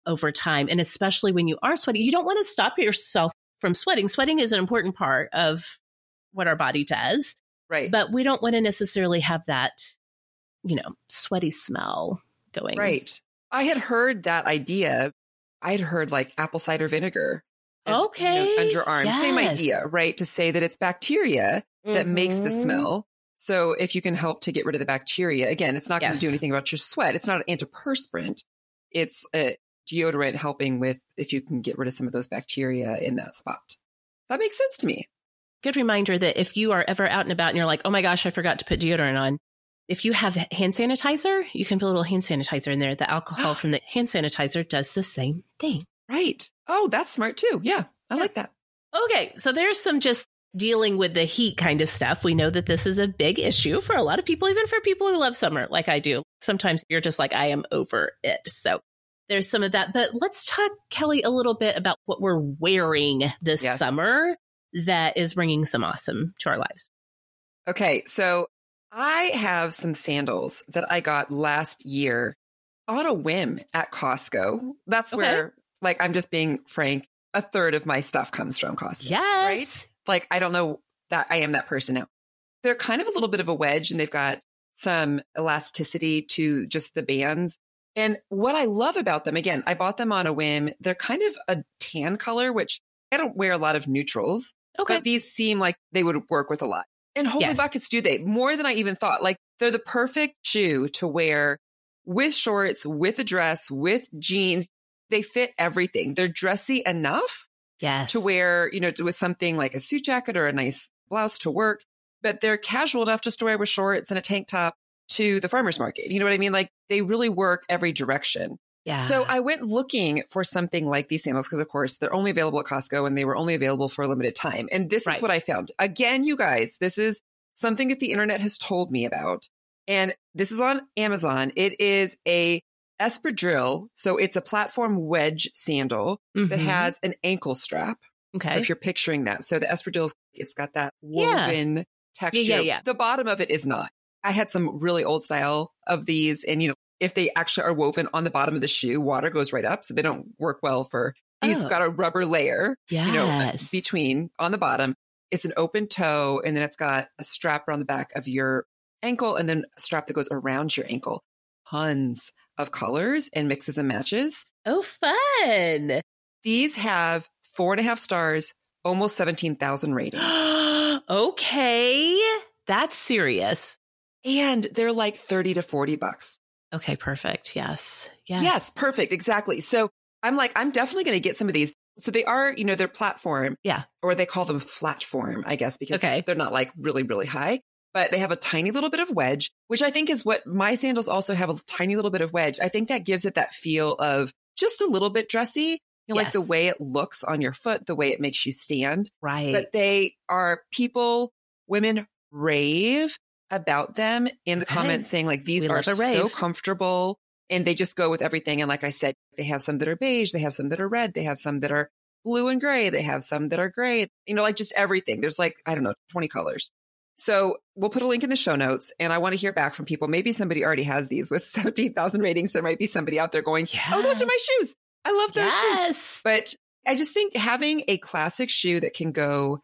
over time and especially when you are sweating you don't want to stop yourself from sweating sweating is an important part of what our body does right. but we don't want to necessarily have that you know sweaty smell going right. I had heard that idea. I had heard like apple cider vinegar. as, you know, Okay. underarms. Same idea, right? To say that it's bacteria that makes the Mhm. smell. So if you can help to get rid of the bacteria, again, it's not going to Yes. do anything about your sweat. It's not an antiperspirant. It's a deodorant helping with if you can get rid of some of those bacteria in that spot. That makes sense to me. good reminder that if you are ever out and about and you're like, oh my gosh, I forgot to put deodorant on. If you have hand sanitizer, you can put a little hand sanitizer in there. The alcohol (gasps) from the hand sanitizer does the same thing. Right. Oh, that's smart too. Yeah. I like that. Okay, so there's some just dealing with the heat kind of stuff. We know that this is a big issue for a lot of people, even for people who love summer, like I do. Sometimes you're just like, I am over it. So there's some of that. But let's talk, Kelly, a little bit about what we're wearing this Yes. summer that is bringing some awesome to our lives. Okay, so I have some sandals that I got last year on a whim at Costco. That's Okay. where, like, I'm just being frank, a third of my stuff comes from Costco. Yes. Right? Like, I don't know that I am that person now. They're kind of a little bit of a wedge and they've got some elasticity to just the bands. And what I love about them, again, I bought them on a whim. They're kind of a tan color, which I don't wear a lot of neutrals. Okay. But these seem like they would work with a lot. And holy Yes. buckets do they, more than I even thought. Like they're the perfect shoe to wear with shorts, with a dress, with jeans. They fit everything. They're dressy enough yes. to wear, you know, with something like a suit jacket or a nice blouse to work, but they're casual enough just to wear with shorts and a tank top to the farmer's market. You know what I mean? Like they really work every direction. Yeah. So I went looking for something like these sandals because, of course, they're only available at Costco and they were only available for a limited time. And this Right. is what I found. Again, you guys, this is something that the internet has told me about. And this is on Amazon. It is a espadrille. So it's a platform wedge sandal that Mhm. has an ankle strap. okay. So if you're picturing that, so the espadrille, it's got that Yeah. woven texture. yeah, yeah. The bottom of it is not. I had some really old style of these, and you know, if they actually are woven on the bottom of the shoe, water goes right up, so they don't work well for. These Oh. got a rubber layer, yes. you know, between on the bottom. It's an open toe, and then it's got a strap around the back of your ankle, and then a strap that goes around your ankle. Tons of colors and mixes and matches. Oh, fun. These have four and a half stars, almost 17,000 (gasps) ratings. okay. That's serious. And they're like 30 to 40 bucks. Okay, perfect. Yes. Yes. Yes. perfect. Exactly. So I'm like, I'm definitely going to get some of these. So they are, you know, they're platform. Yeah. Or they call them flat form, I guess, because Okay. they're not like really, really high, but they have a tiny little bit of wedge, which I think is what my sandals also have a tiny little bit of wedge. I think that gives it that feel of just a little bit dressy, you know, like the way it looks on your foot, the way it makes you stand. Right. but they are people, women rave about them in the Okay. comments saying like these We are so comfortable and they just go with everything. And like I said, they have some that are beige, they have some that are red, they have some that are blue and gray. They have some that are gray, you know, like just everything. There's like, I don't know, 20 colors. So we'll put a link in the show notes and I want to hear back from people. Maybe somebody already has these with (laughs) 17,000 ratings. There might be somebody out there going, yes. Oh, those are my shoes. I love those yes. shoes. But I just think having a classic shoe that can go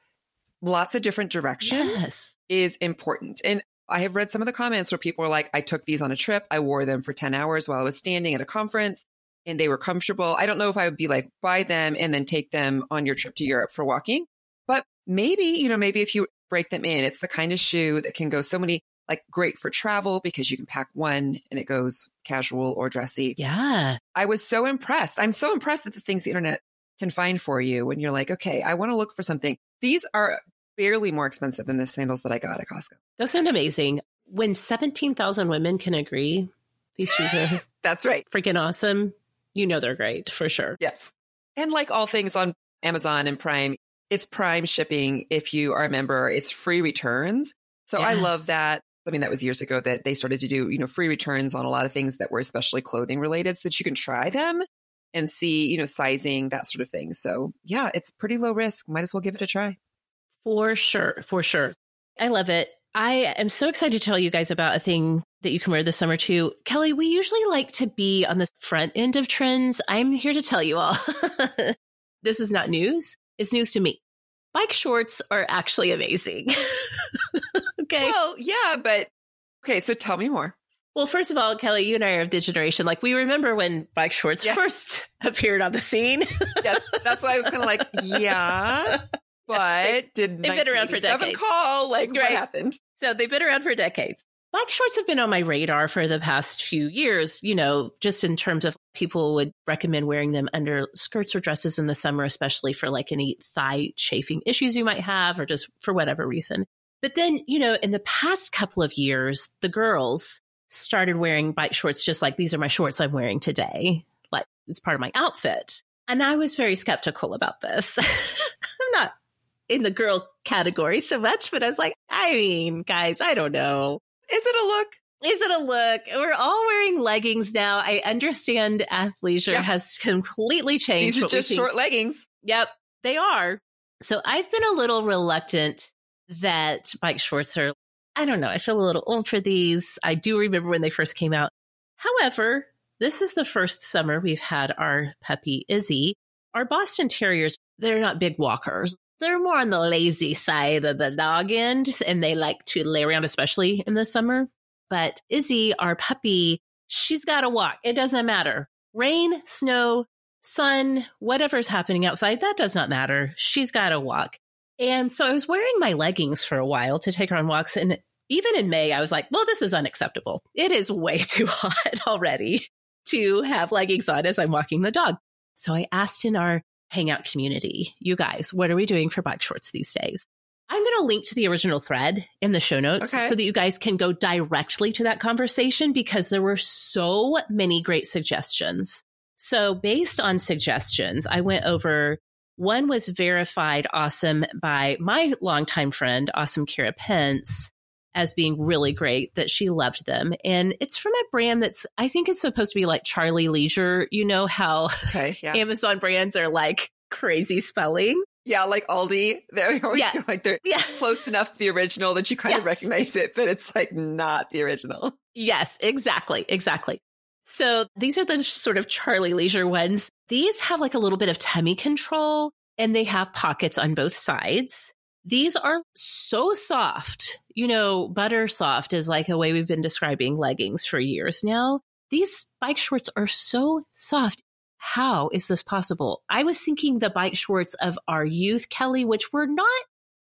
lots of different directions yes. is important. And I have read some of the comments where people are like, I took these on a trip. I wore them for 10 hours while I was standing at a conference and they were comfortable. I don't know if I would be like, buy them and then take them on your trip to Europe for walking. But maybe, you know, maybe if you break them in, it's the kind of shoe that can go so many, like great for travel because you can pack one and it goes casual or dressy. Yeah. I was so impressed. I'm so impressed at the things the internet can find for you when you're like, okay, I want to look for something. These are barely more expensive than the sandals that I got at Costco. Those sound amazing. When 17,000 women can agree, these shoes are (laughs) That's right. Freaking awesome. You know they're great for sure. Yes. And like all things on Amazon and Prime, it's Prime shipping. If you are a member, it's free returns. So yes. I love that. I mean, that was years ago that they started to do, you know, free returns on a lot of things that were especially clothing related so that you can try them and see, you know, sizing, that sort of thing. So yeah, it's pretty low risk. Might as well give it a try. For sure. For sure. I love it. I am so excited to tell you guys about a thing that you can wear this summer too. Kelly, we usually like to be on the front end of trends. I'm here to tell you all (laughs) this is not news. It's news to me. Bike shorts are actually amazing. (laughs) okay. Well, yeah, but okay. So tell me more. Well, first of all, Kelly, you and I are of the generation. Like we remember when bike shorts yes. first (laughs) appeared on the scene. yes, that's why I was kind of like, (laughs) yeah but did they've been around for decades. Call like right. what happened? So they've been around for decades. Bike shorts have been on my radar for the past few years, you know, just in terms of people would recommend wearing them under skirts or dresses in the summer, especially for like any thigh chafing issues you might have or just for whatever reason. But then, you know, in the past couple of years, the girls started wearing bike shorts just like these are my shorts I'm wearing today. Like it's part of my outfit. And I was very skeptical about this. (laughs) I'm not in the girl category so much, but I was like, I mean, guys, I don't know. Is it a look? Is it a look? We're all wearing leggings now. I understand athleisure yeah. has completely changed. These are just short leggings. Yep, they are. So I've been a little reluctant that bike shorts are, I don't know, I feel a little old for these. I do remember when they first came out. However, this is the first summer we've had our puppy Izzy. Our Boston Terriers, they're not big walkers they're more on the lazy side of the dog end and they like to lay around, especially in the summer. But Izzy, our puppy, she's got to walk. It doesn't matter. Rain, snow, sun, whatever's happening outside, that does not matter. She's got to walk. And so I was wearing my leggings for a while to take her on walks. And even in May, I was like, well, this is unacceptable. It is way (laughs) too hot already to have leggings on as I'm walking the dog. So I asked in our hangout community. You guys, what are we doing for bike shorts these days? I'm going to link to the original thread in the show notes okay. so that you guys can go directly to that conversation because there were so many great suggestions. So, based on suggestions, I went over one was verified awesome by my longtime friend, awesome Kira Pence, as being really great, that she loved them. And it's from a brand that's, I think is supposed to be like Charlie Leisure. You know how okay, (laughs) yeah. Amazon brands are like crazy spelling. Yeah, like Aldi. They're (laughs) yeah. (laughs) like they're yeah. close enough to the original that you kind yes. of recognize it, but it's like not the original. Yes, exactly. Exactly. So these are the sort of Charlie Leisure ones. These have like a little bit of tummy control and they have pockets on both sides. These are so soft. You know, butter soft is like a way we've been describing leggings for years now. These bike shorts are so soft. How is this possible? I was thinking the bike shorts of our youth, Kelly, which were not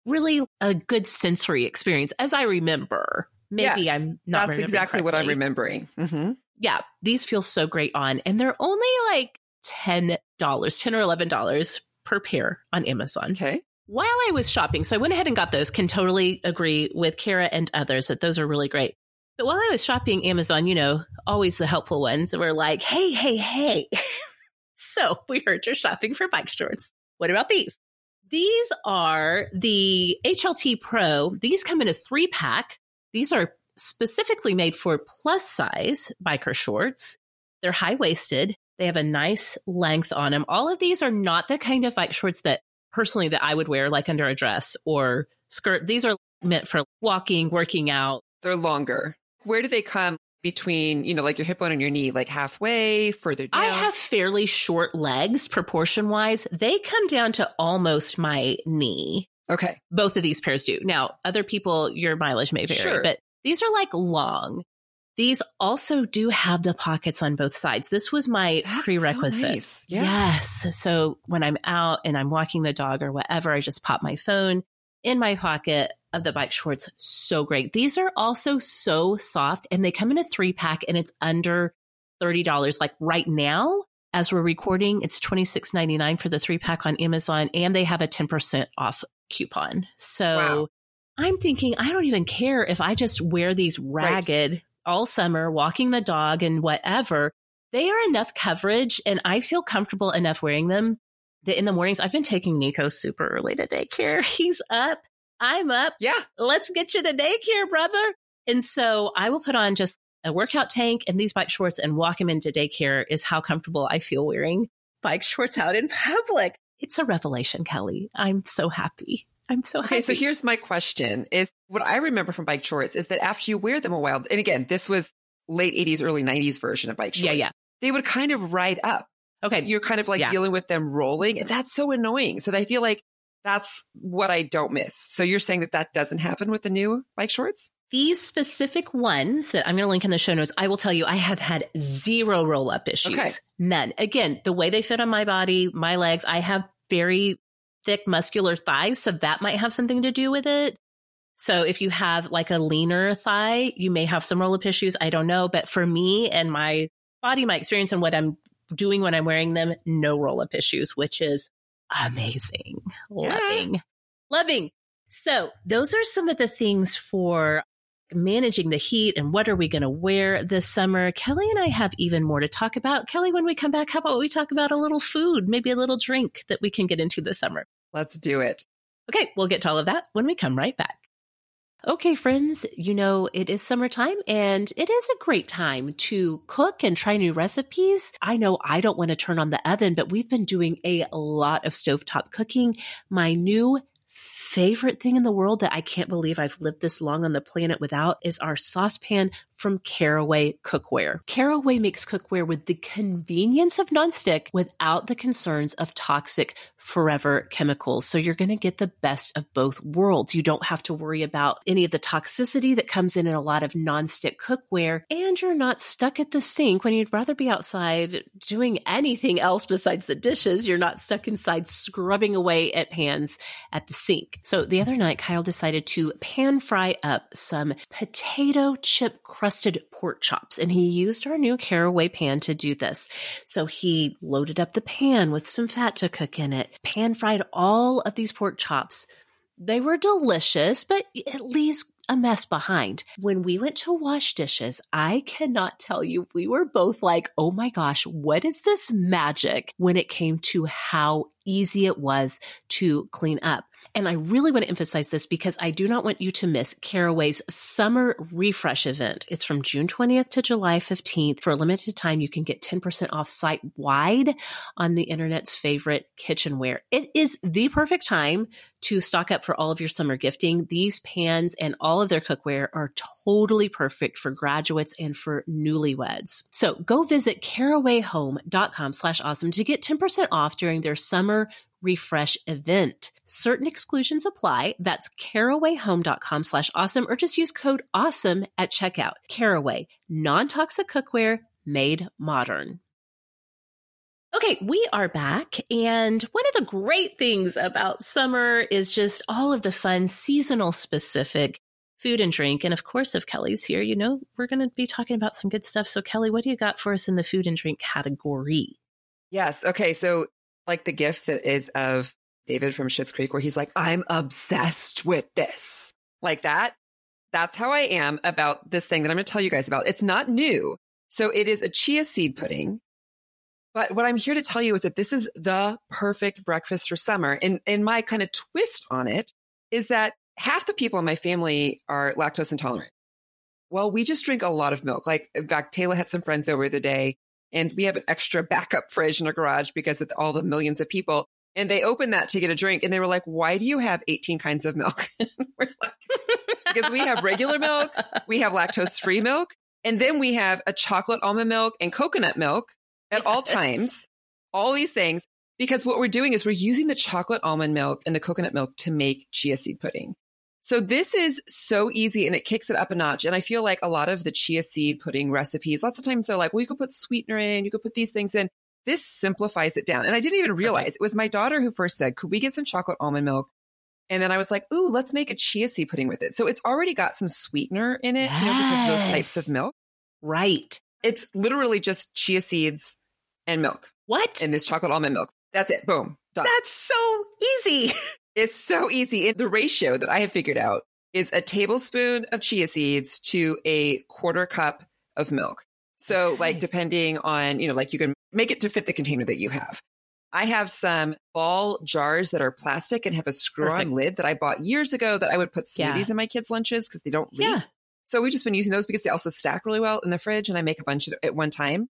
really a good sensory experience as I remember. Maybe yes, I'm not. That's exactly correctly. what I'm remembering. Mm-hmm. Yeah, these feel so great on, and they're only like ten dollars, ten or eleven dollars per pair on Amazon. Okay while I was shopping. So I went ahead and got those. Can totally agree with Kara and others that those are really great. But while I was shopping Amazon, you know, always the helpful ones were like, hey, hey, hey. (laughs) so we heard you're shopping for bike shorts. What about these? These are the HLT Pro. These come in a three pack. These are specifically made for plus size biker shorts. They're high waisted They have a nice length on them. All of these are not the kind of bike shorts that personally that I would wear like under a dress or skirt. These are meant for walking, working out. They're longer. Where do they come between, you know, like your hip bone and your knee, like halfway, further down? I have fairly short legs proportion wise. They come down to almost my knee. Okay. Both of these pairs do. Now, other people, your mileage may vary, Sure. but these are like long. These also do have the pockets on both sides. This was my That's so prerequisite. nice. Yeah. Yes. So when I'm out and I'm walking the dog or whatever, I just pop my phone in my pocket of the bike shorts. So great. These are also so soft and they come in a three pack and it's under $30. Like right now, as we're recording, it's $26.99 for the three pack on Amazon and they have a 10% off coupon. So Wow. I'm thinking, I don't even care if I just wear these ragged all summer, walking the dog and whatever. They are enough coverage and I feel comfortable enough wearing them that in the mornings I've been taking Nico super early to daycare. (laughs) He's up. I'm up. Yeah. Let's get you to daycare, brother. And so I will put on just a workout tank and these bike shorts and walk him into daycare is how comfortable I feel wearing bike shorts out in public. It's a revelation, Kelly. I'm so happy. I'm so Okay, happy. so here's my question is what I remember from bike shorts is that after you wear them a while, and again, this was late 80s, early 90s version of bike shorts. yeah, yeah. They would kind of ride up. Okay. You're kind of like Yeah. dealing with them rolling. And that's so annoying. So I feel like that's what I don't miss. So you're saying that that doesn't happen with the new bike shorts? These specific ones that I'm going to link in the show notes, I will tell you, I have had zero roll up issues. Okay. None. Again, the way they fit on my body, my legs, I have very thick muscular thighs. So that might have something to do with it. So if you have like a leaner thigh, you may have some roll up issues. I don't know. But for me and my body, my experience and what I'm doing when I'm wearing them, no roll up issues, which is amazing. Yeah. Loving, loving. So those are some of the things for managing the heat and what are we going to wear this summer. Kelly and I have even more to talk about. Kelly, when we come back, how about we talk about a little food, maybe a little drink that we can get into this summer? Let's do it. Okay, we'll get to all of that when we come right back. Okay, friends, you know, it is summertime and it is a great time to cook and try new recipes. I know I don't want to turn on the oven, but we've been doing a lot of stovetop cooking. My new favorite thing in the world that I can't believe I've lived this long on the planet without is our saucepan from Caraway Cookware. Caraway makes cookware with the convenience of nonstick without the concerns of toxic forever chemicals. So you're going to get the best of both worlds. You don't have to worry about any of the toxicity that comes in in a lot of nonstick cookware, and you're not stuck at the sink when you'd rather be outside doing anything else besides the dishes. You're not stuck inside scrubbing away at pans at the sink. So the other night, Kyle decided to pan fry up some potato chip crusted pork chops, and he used our new Caraway pan to do this. So he loaded up the pan with some fat to cook in it, pan fried all of these pork chops. They were delicious, but it leaves a mess behind. When we went to wash dishes, I cannot tell you, we were both like, oh my gosh, what is this magic when it came to how easy it was to clean up. And I really want to emphasize this because I do not want you to miss Caraway's summer refresh event. It's from June 20th to July 15th. For a limited time, you can get 10% off site wide on the internet's favorite kitchenware. It is the perfect time to stock up for all of your summer gifting. These pans and all of their cookware are totally perfect for graduates and for newlyweds. So go visit carawayhome.com slash awesome to get 10% off during their summer refresh event. Certain exclusions apply. That's carawayhome.com slash awesome or just use code awesome at checkout. Caraway, non-toxic cookware made modern. Okay, we are back. And one of the great things about summer is just all of the fun seasonal specific food and drink. And of course, if Kelly's here, you know, we're going to be talking about some good stuff. So, Kelly, what do you got for us in the food and drink category? Yes. Okay. So, like the gift that is of David from Schitt's Creek, where he's like, I'm obsessed with this. Like that. That's how I am about this thing that I'm going to tell you guys about. It's not new. So, it is a chia seed pudding. But what I'm here to tell you is that this is the perfect breakfast for summer. And, and my kind of twist on it is that half the people in my family are lactose intolerant. Well, we just drink a lot of milk. Like, in fact, Taylor had some friends over the day and we have an extra backup fridge in our garage because of all the millions of people. And they opened that to get a drink and they were like, why do you have 18 kinds of milk? (laughs) we're like, because we have regular milk, we have lactose free milk, and then we have a chocolate almond milk and coconut milk at yes. all times, all these things. Because what we're doing is we're using the chocolate almond milk and the coconut milk to make chia seed pudding. So this is so easy and it kicks it up a notch. And I feel like a lot of the chia seed pudding recipes, lots of times they're like, well, you could put sweetener in, you could put these things in. This simplifies it down. And I didn't even realize okay. it was my daughter who first said, could we get some chocolate almond milk? And then I was like, ooh, let's make a chia seed pudding with it. So it's already got some sweetener in it, yes. you know, because those types of milk. Right. It's literally just chia seeds and milk. What? And this chocolate almond milk. That's it. Boom. Done. That's so easy. (laughs) it's so easy. The ratio that I have figured out is a tablespoon of chia seeds to a quarter cup of milk. So okay. like depending on, you know, like you can make it to fit the container that you have. I have some ball jars that are plastic and have a screw on lid that I bought years ago that I would put smoothies yeah. in my kids' lunches because they don't leak. Yeah. So we've just been using those because they also stack really well in the fridge and I make a bunch at one time.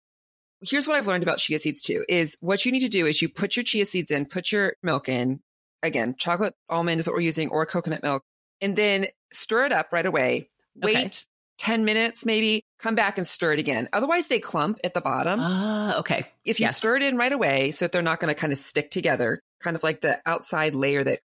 Here's what I've learned about chia seeds too is what you need to do is you put your chia seeds in, put your milk in. Again, chocolate almond is what we're using or coconut milk and then stir it up right away. Wait okay. 10 minutes, maybe come back and stir it again. Otherwise they clump at the bottom. Ah, uh, okay. If you yes. stir it in right away so that they're not going to kind of stick together, kind of like the outside layer that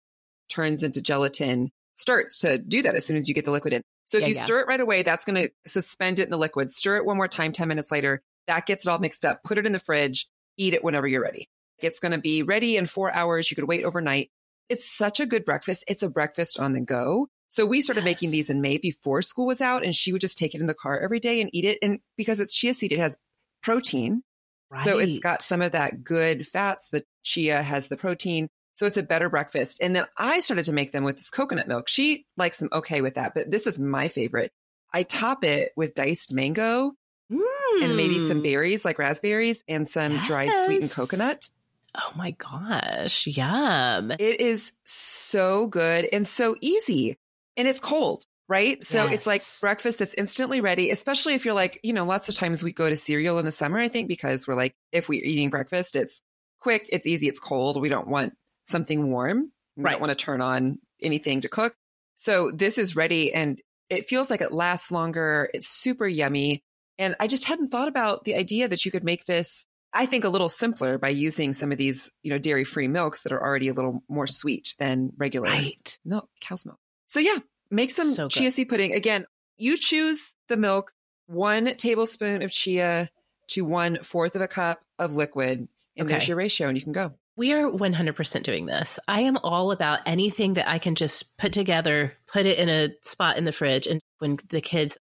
turns into gelatin starts to do that as soon as you get the liquid in. So if yeah, you yeah. stir it right away, that's going to suspend it in the liquid. Stir it one more time, 10 minutes later. That gets it all mixed up. Put it in the fridge. Eat it whenever you're ready. It's going to be ready in four hours. You could wait overnight. It's such a good breakfast. It's a breakfast on the go. So we started yes. making these in May before school was out and she would just take it in the car every day and eat it. And because it's chia seed, it has protein. Right. So it's got some of that good fats. The chia has the protein. So it's a better breakfast. And then I started to make them with this coconut milk. She likes them okay with that, but this is my favorite. I top it with diced mango mm. and maybe some mm. berries like raspberries and some yes. dried sweetened coconut. Oh my gosh. Yum. It is so good and so easy and it's cold, right? So yes. it's like breakfast that's instantly ready, especially if you're like, you know, lots of times we go to cereal in the summer, I think, because we're like, if we're eating breakfast, it's quick, it's easy, it's cold. We don't want something warm. We right. don't want to turn on anything to cook. So this is ready and it feels like it lasts longer. It's super yummy. And I just hadn't thought about the idea that you could make this, I think, a little simpler by using some of these, you know, dairy free milks that are already a little more sweet than regular right. milk, cow's milk. So yeah, make some so chia seed pudding. Again, you choose the milk, one tablespoon of chia to one fourth of a cup of liquid. And okay. there's your ratio and you can go. We are 100% doing this. I am all about anything that I can just put together, put it in a spot in the fridge. And when the kids,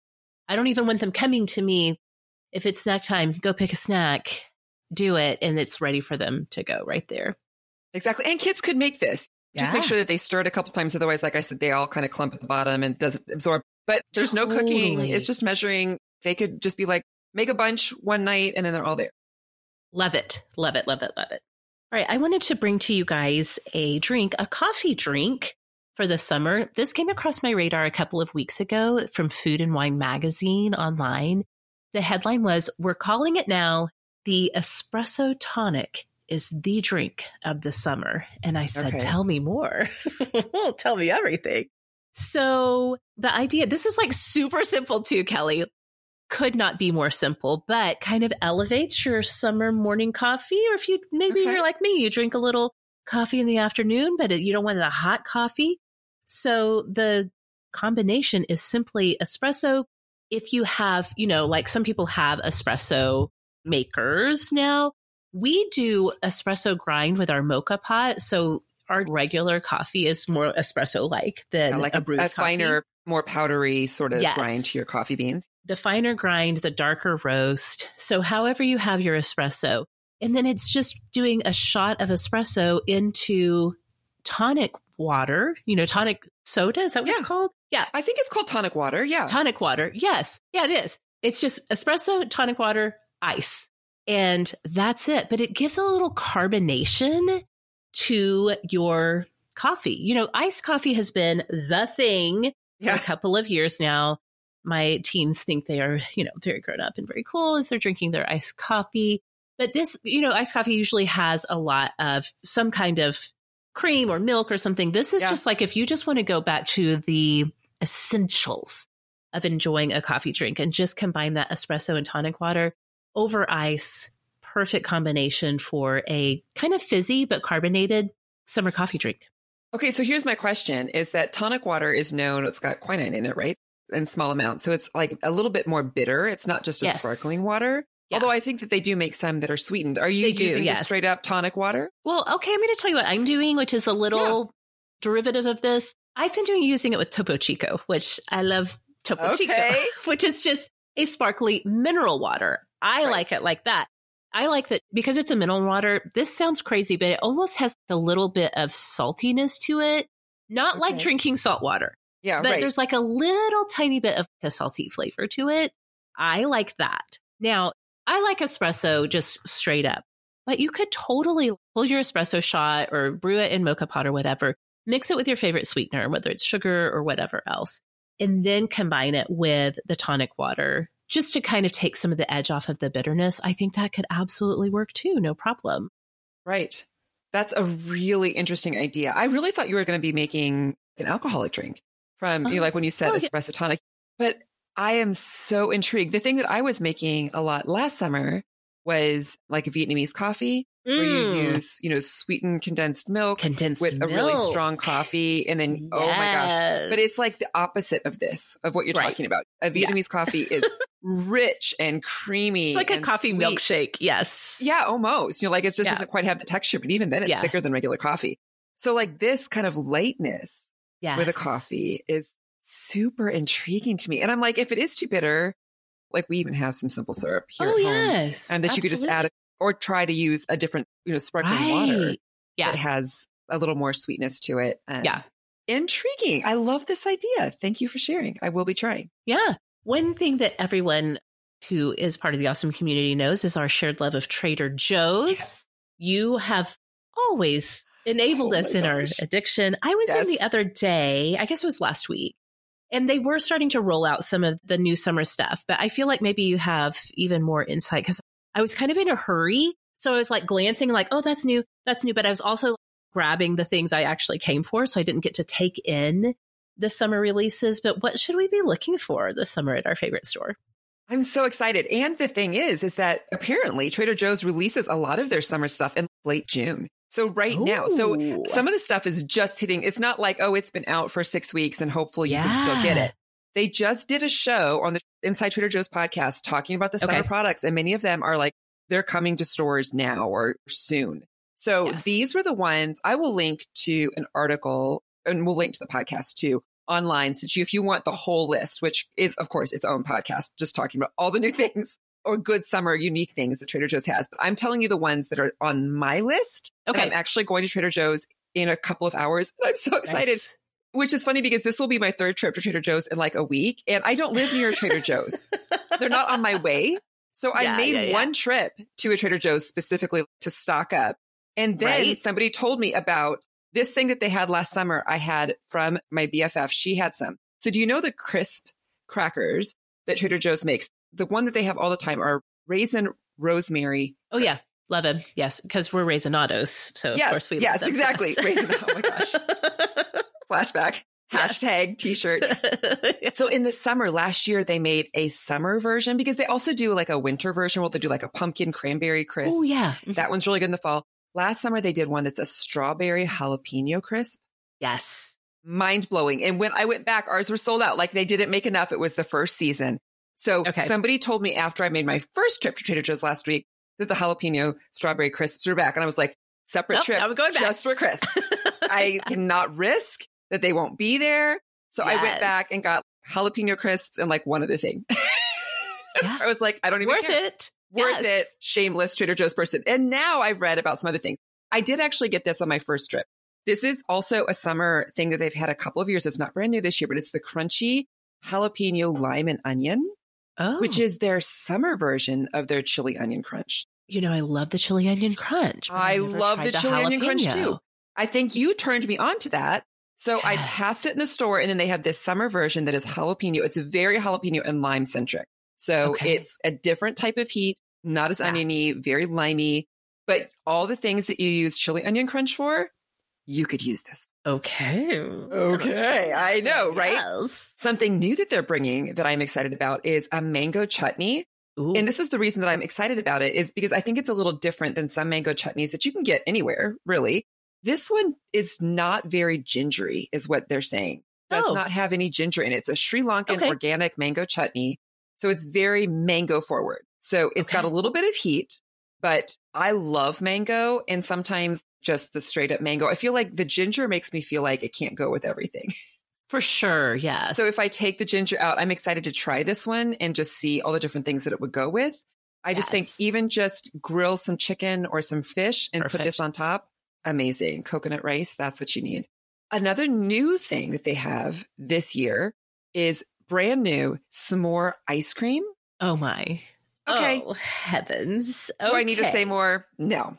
I don't even want them coming to me. If it's snack time, go pick a snack, do it, and it's ready for them to go right there. Exactly. And kids could make this. Just yeah. make sure that they stir it a couple times. Otherwise, like I said, they all kind of clump at the bottom and doesn't absorb. But there's no totally. cooking. It's just measuring. They could just be like, make a bunch one night and then they're all there. Love it. Love it. Love it. Love it. All right. I wanted to bring to you guys a drink, a coffee drink for the summer. This came across my radar a couple of weeks ago from Food and Wine magazine online. The headline was, We're calling it now the espresso tonic is the drink of the summer. And I said, okay. tell me more. (laughs) tell me everything. So the idea, this is like super simple too, Kelly. Could not be more simple, but kind of elevates your summer morning coffee. Or if you, maybe okay. you're like me, you drink a little coffee in the afternoon, but you don't want the hot coffee. So the combination is simply espresso. If you have, you know, like some people have espresso makers now, we do espresso grind with our moka pot. So our regular coffee is more espresso like than like a, brewed a, a finer, more powdery sort of yes. grind to your coffee beans. The finer grind, the darker roast. So however you have your espresso. And then it's just doing a shot of espresso into tonic water, you know, tonic soda. Is that what yeah. it's called? Yeah. I think it's called tonic water. Yeah. Tonic water. Yes. Yeah, it is. It's just espresso, tonic water, ice. And that's it. But it gives a little carbonation to your coffee. You know, iced coffee has been the thing yeah. for a couple of years now. my teens think they are, you know, very grown up and very cool as they're drinking their iced coffee. But this, you know, iced coffee usually has a lot of some kind of cream or milk or something. This is Yeah. just like if you just want to go back to the essentials of enjoying a coffee drink and just combine that espresso and tonic water over ice, perfect combination for a kind of fizzy but carbonated summer coffee drink. Okay, so here's my question is that tonic water is known, it's got quinine in it, right? In small amounts. So it's like a little bit more bitter. It's not just a Yes. sparkling water. Yeah. Although I think that they do make some that are sweetened. Are you do, using yes. just straight up tonic water? Well, okay, I'm going to tell you what I'm doing, which is a little derivative of this. I've been doing using it with Topo Chico, which I love Topo Chico, (laughs) which is just a sparkly mineral water. I Right. like it like that. I like that because it's a mineral water. This sounds crazy, but it almost has a little bit of saltiness to it. Not like drinking salt water, Yeah, but right. there's like a little tiny bit of a salty flavor to it. I like that. Now, I like espresso just straight up, but you could totally pull your espresso shot or brew it in moka pot or whatever, mix it with your favorite sweetener, whether it's sugar or whatever else, and then combine it with the tonic water just to kind of take some of the edge off of the bitterness. I think that could absolutely work too. No problem. Right. That's a really interesting idea. I really thought you were going to be making an alcoholic drink from, you know, Oh. like when you said Oh, yeah. espresso tonic, but I am so intrigued. The thing that I was making a lot last summer was like a Vietnamese coffee where you Mm. use, you know, sweetened condensed milk condensed with a really strong coffee. And then, oh my gosh. But it's like the opposite of this, of what you're Right. talking about. A Yeah. Vietnamese coffee is (laughs) rich and creamy. It's like a coffee sweet. milkshake. Yes. Yeah, almost. You know, like it just Yeah. doesn't quite have the texture, but even then it's Yeah. thicker than regular coffee. So like this kind of lightness Yes. with a coffee is super intriguing to me. And I'm like, if it is too bitter, like we even have some simple syrup here Oh, at home. yes. And that you could just add it or try to use a different, you know, sparkling water Yeah. that has a little more sweetness to it. And Yeah. Intriguing. I love this idea. Thank you for sharing. I will be trying. Yeah. One thing that everyone who is part of the awesome community knows is our shared love of Trader Joe's. Yes. You have always enabled Oh us in our addiction. I was in the other day, I guess it was last week, and they were starting to roll out some of the new summer stuff, but I feel like maybe you have even more insight because I was kind of in a hurry. So I was like glancing, like, oh, that's new, that's new. But I was also grabbing the things I actually came for. So I didn't get to take in the summer releases. But what should we be looking for this summer at our favorite store? I'm so excited. And the thing is, is that apparently Trader Joe's releases a lot of their summer stuff in late June. So right now, so some of the stuff is just hitting. It's not like, oh, it's been out for six weeks and hopefully you can still get it. They just did a show on the Inside Trader Joe's podcast talking about the summer Okay. products. And many of them are like, they're coming to stores now or soon. So Yes. these were the ones I will link to an article and we'll link to the podcast too online. So you, if you want the whole list, which is of course its own podcast, just talking about all the new (laughs) things or good summer unique things that Trader Joe's has. But I'm telling you the ones that are on my list. Okay. I'm actually going to Trader Joe's in a couple of hours. And I'm so excited, Nice. Which is funny because this will be my third trip to Trader Joe's in like a week. And I don't live near Trader Joe's. (laughs) They're not on my way. So I Yeah, made yeah, yeah. one trip to a Trader Joe's specifically to stock up. And then Right. somebody told me about this thing that they had last summer. I had from my BFF. She had some. So do you know the crisp crackers that Trader Joe's makes? The one that they have all the time are raisin rosemary. Oh, yeah. Love him. Yes. Because we're raisinados. So, of Yes, course, we yes, love them. exactly. Raisin- oh my gosh. (laughs) Flashback. Hashtag t-shirt. (laughs) So in the summer last year, they made a summer version because they also do like a winter version where they do like a pumpkin cranberry crisp. oh, yeah. Mm-hmm. That one's really good in the fall. Last summer, they did one that's a strawberry jalapeno crisp. Yes. Mind blowing. And when I went back, ours were sold out. Like they didn't make enough. It was the first season. So Okay. somebody told me after I made my first trip to Trader Joe's last week that the jalapeno strawberry crisps were back. And I was like, separate Nope, trip I'm going back. just for crisps. (laughs) I cannot risk that they won't be there. So I went back and got jalapeno crisps and like one other thing. (laughs) Yeah. I was like, I don't even Worth care. it. Worth Yes. it. Shameless Trader Joe's person. And now I've read about some other things. I did actually get this on my first trip. This is also a summer thing that they've had a couple of years. It's not brand new this year, but it's the crunchy jalapeno lime and onion, Oh, which is their summer version of their chili onion crunch. you know, I love the chili onion crunch. I I've love tried the chili onion crunch too. I think you turned me on to that. So I passed it in the store and then they have this summer version that is jalapeno. It's very jalapeno and lime centric. So Okay. it's a different type of heat, not as Yeah. oniony, very limey, but all the things that you use chili onion crunch for, you could use this. Okay. Okay. I know, right? Yes. Something new that they're bringing that I'm excited about is a mango chutney. Ooh. And this is the reason that I'm excited about it is because I think it's a little different than some mango chutneys that you can get anywhere, really. This one is not very gingery, is what they're saying. Does Oh. not have any ginger in it. It's a Sri Lankan Okay. organic mango chutney. So it's very mango forward. So it's got a little bit of heat, but I love mango and sometimes just the straight up mango. I feel like the ginger makes me feel like it can't go with everything. (laughs) For sure. Yes. So if I take the ginger out, I'm excited to try this one and just see all the different things that it would go with. I just think even just grill some chicken or some fish and put this on top, amazing. Coconut rice, that's what you need. Another new thing that they have this year is brand new s'more ice cream. Oh my. Okay. Oh, heavens. Do I need to say more? No.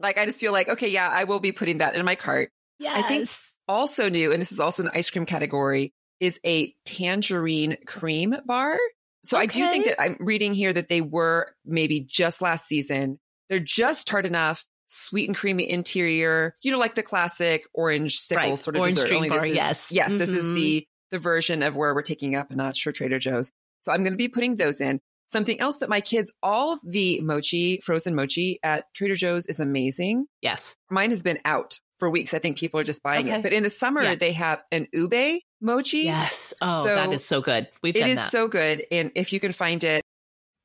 Like I just feel like, okay, yeah, I will be putting that in my cart. Yes. I think also new, and this is also in the ice cream category, is a tangerine cream bar. So I do think that I'm reading here that they were maybe just last season. They're just tart enough, sweet and creamy interior, you know, like the classic orange sickle Right. sort of Orange dessert. Only bar, is, yes. Yes, this is Mhm. the the version of where we're taking up a notch for Trader Joe's. So I'm going to be putting those in. Something else that my kids, all the mochi, frozen mochi at Trader Joe's is amazing yes. mine has been out for weeks. I think people are just buying Okay. it. But in the summer, Yeah. they have an ube mochi. Yes. Oh, So that is so good. We've It is that. so good. And if you can find it,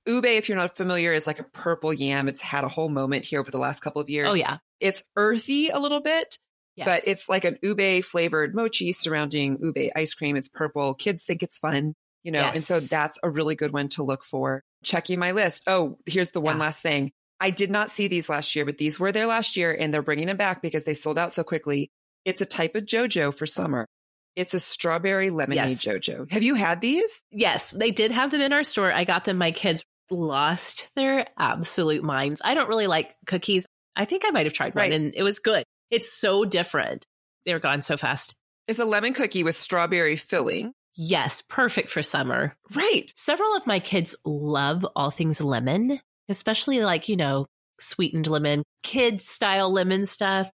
ube, if you're not familiar, is like a purple yam. It's had a whole moment here over the last couple of years. oh yeah. It's earthy a little bit, Yes. but it's like an ube flavored mochi surrounding ube ice cream. It's purple. Kids think it's fun, you know, and so that's a really good one to look for. Checking my list. Oh, here's the one Yeah. last thing. I did not see these last year, but these were there last year and they're bringing them back because they sold out so quickly. It's a type of JoJo for summer. It's a strawberry lemonade JoJo. Have you had these? Yes, they did have them in our store. I got them. My kids lost their absolute minds. I don't really like cookies. I think I might have tried one and it was good. It's so different. They're gone so fast. It's a lemon cookie with strawberry filling. Yes, perfect for summer. Right. Several of my kids love all things lemon, especially like, you know, sweetened lemon, kid style lemon stuff.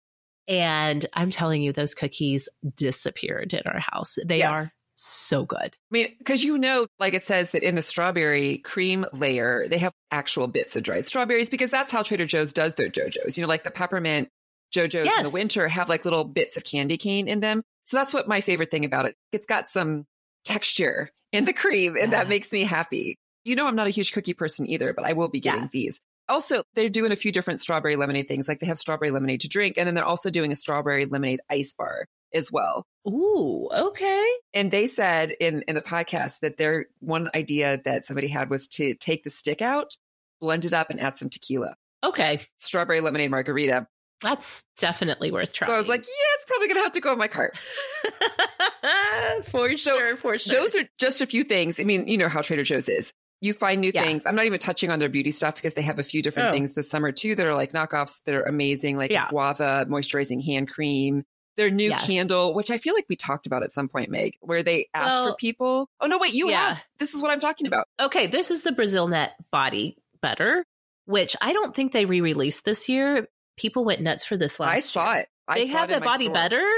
And I'm telling you, those cookies disappeared in our house. They Yes. are so good. I mean, because you know, like it says that in the strawberry cream layer, they have actual bits of dried strawberries because that's how Trader Joe's does their JoJo's. You know, like the peppermint JoJo's in the winter have like little bits of candy cane in them. So that's what my favorite thing about it. It's got some texture in the cream and that makes me happy. You know, I'm not a huge cookie person either, but I will be getting Yeah. these. Also, they're doing a few different strawberry lemonade things. Like they have strawberry lemonade to drink, and then they're also doing a strawberry lemonade ice bar as well. Ooh, okay. And they said in, in the podcast that their one idea that somebody had was to take the stick out, blend it up, and add some tequila. Okay. Strawberry lemonade margarita. That's definitely worth trying. So I was like, yeah, it's probably going to have to go in my cart. (laughs) for So sure, for sure. Those are just a few things. I mean, you know how Trader Joe's is. You find new Yeah. things. I'm not even touching on their beauty stuff because they have a few different Oh. things this summer too that are like knockoffs that are amazing, like Yeah. guava moisturizing hand cream. Their new Yes. candle, which I feel like we talked about at some point, Meg, where they asked for people. Oh no, wait, you yeah. have. This is what I'm talking about. okay, this is the Brazil Nut Body Butter, which I don't think they re-released this year. People went nuts for this last I saw year. it. I They saw have it the body store. butter.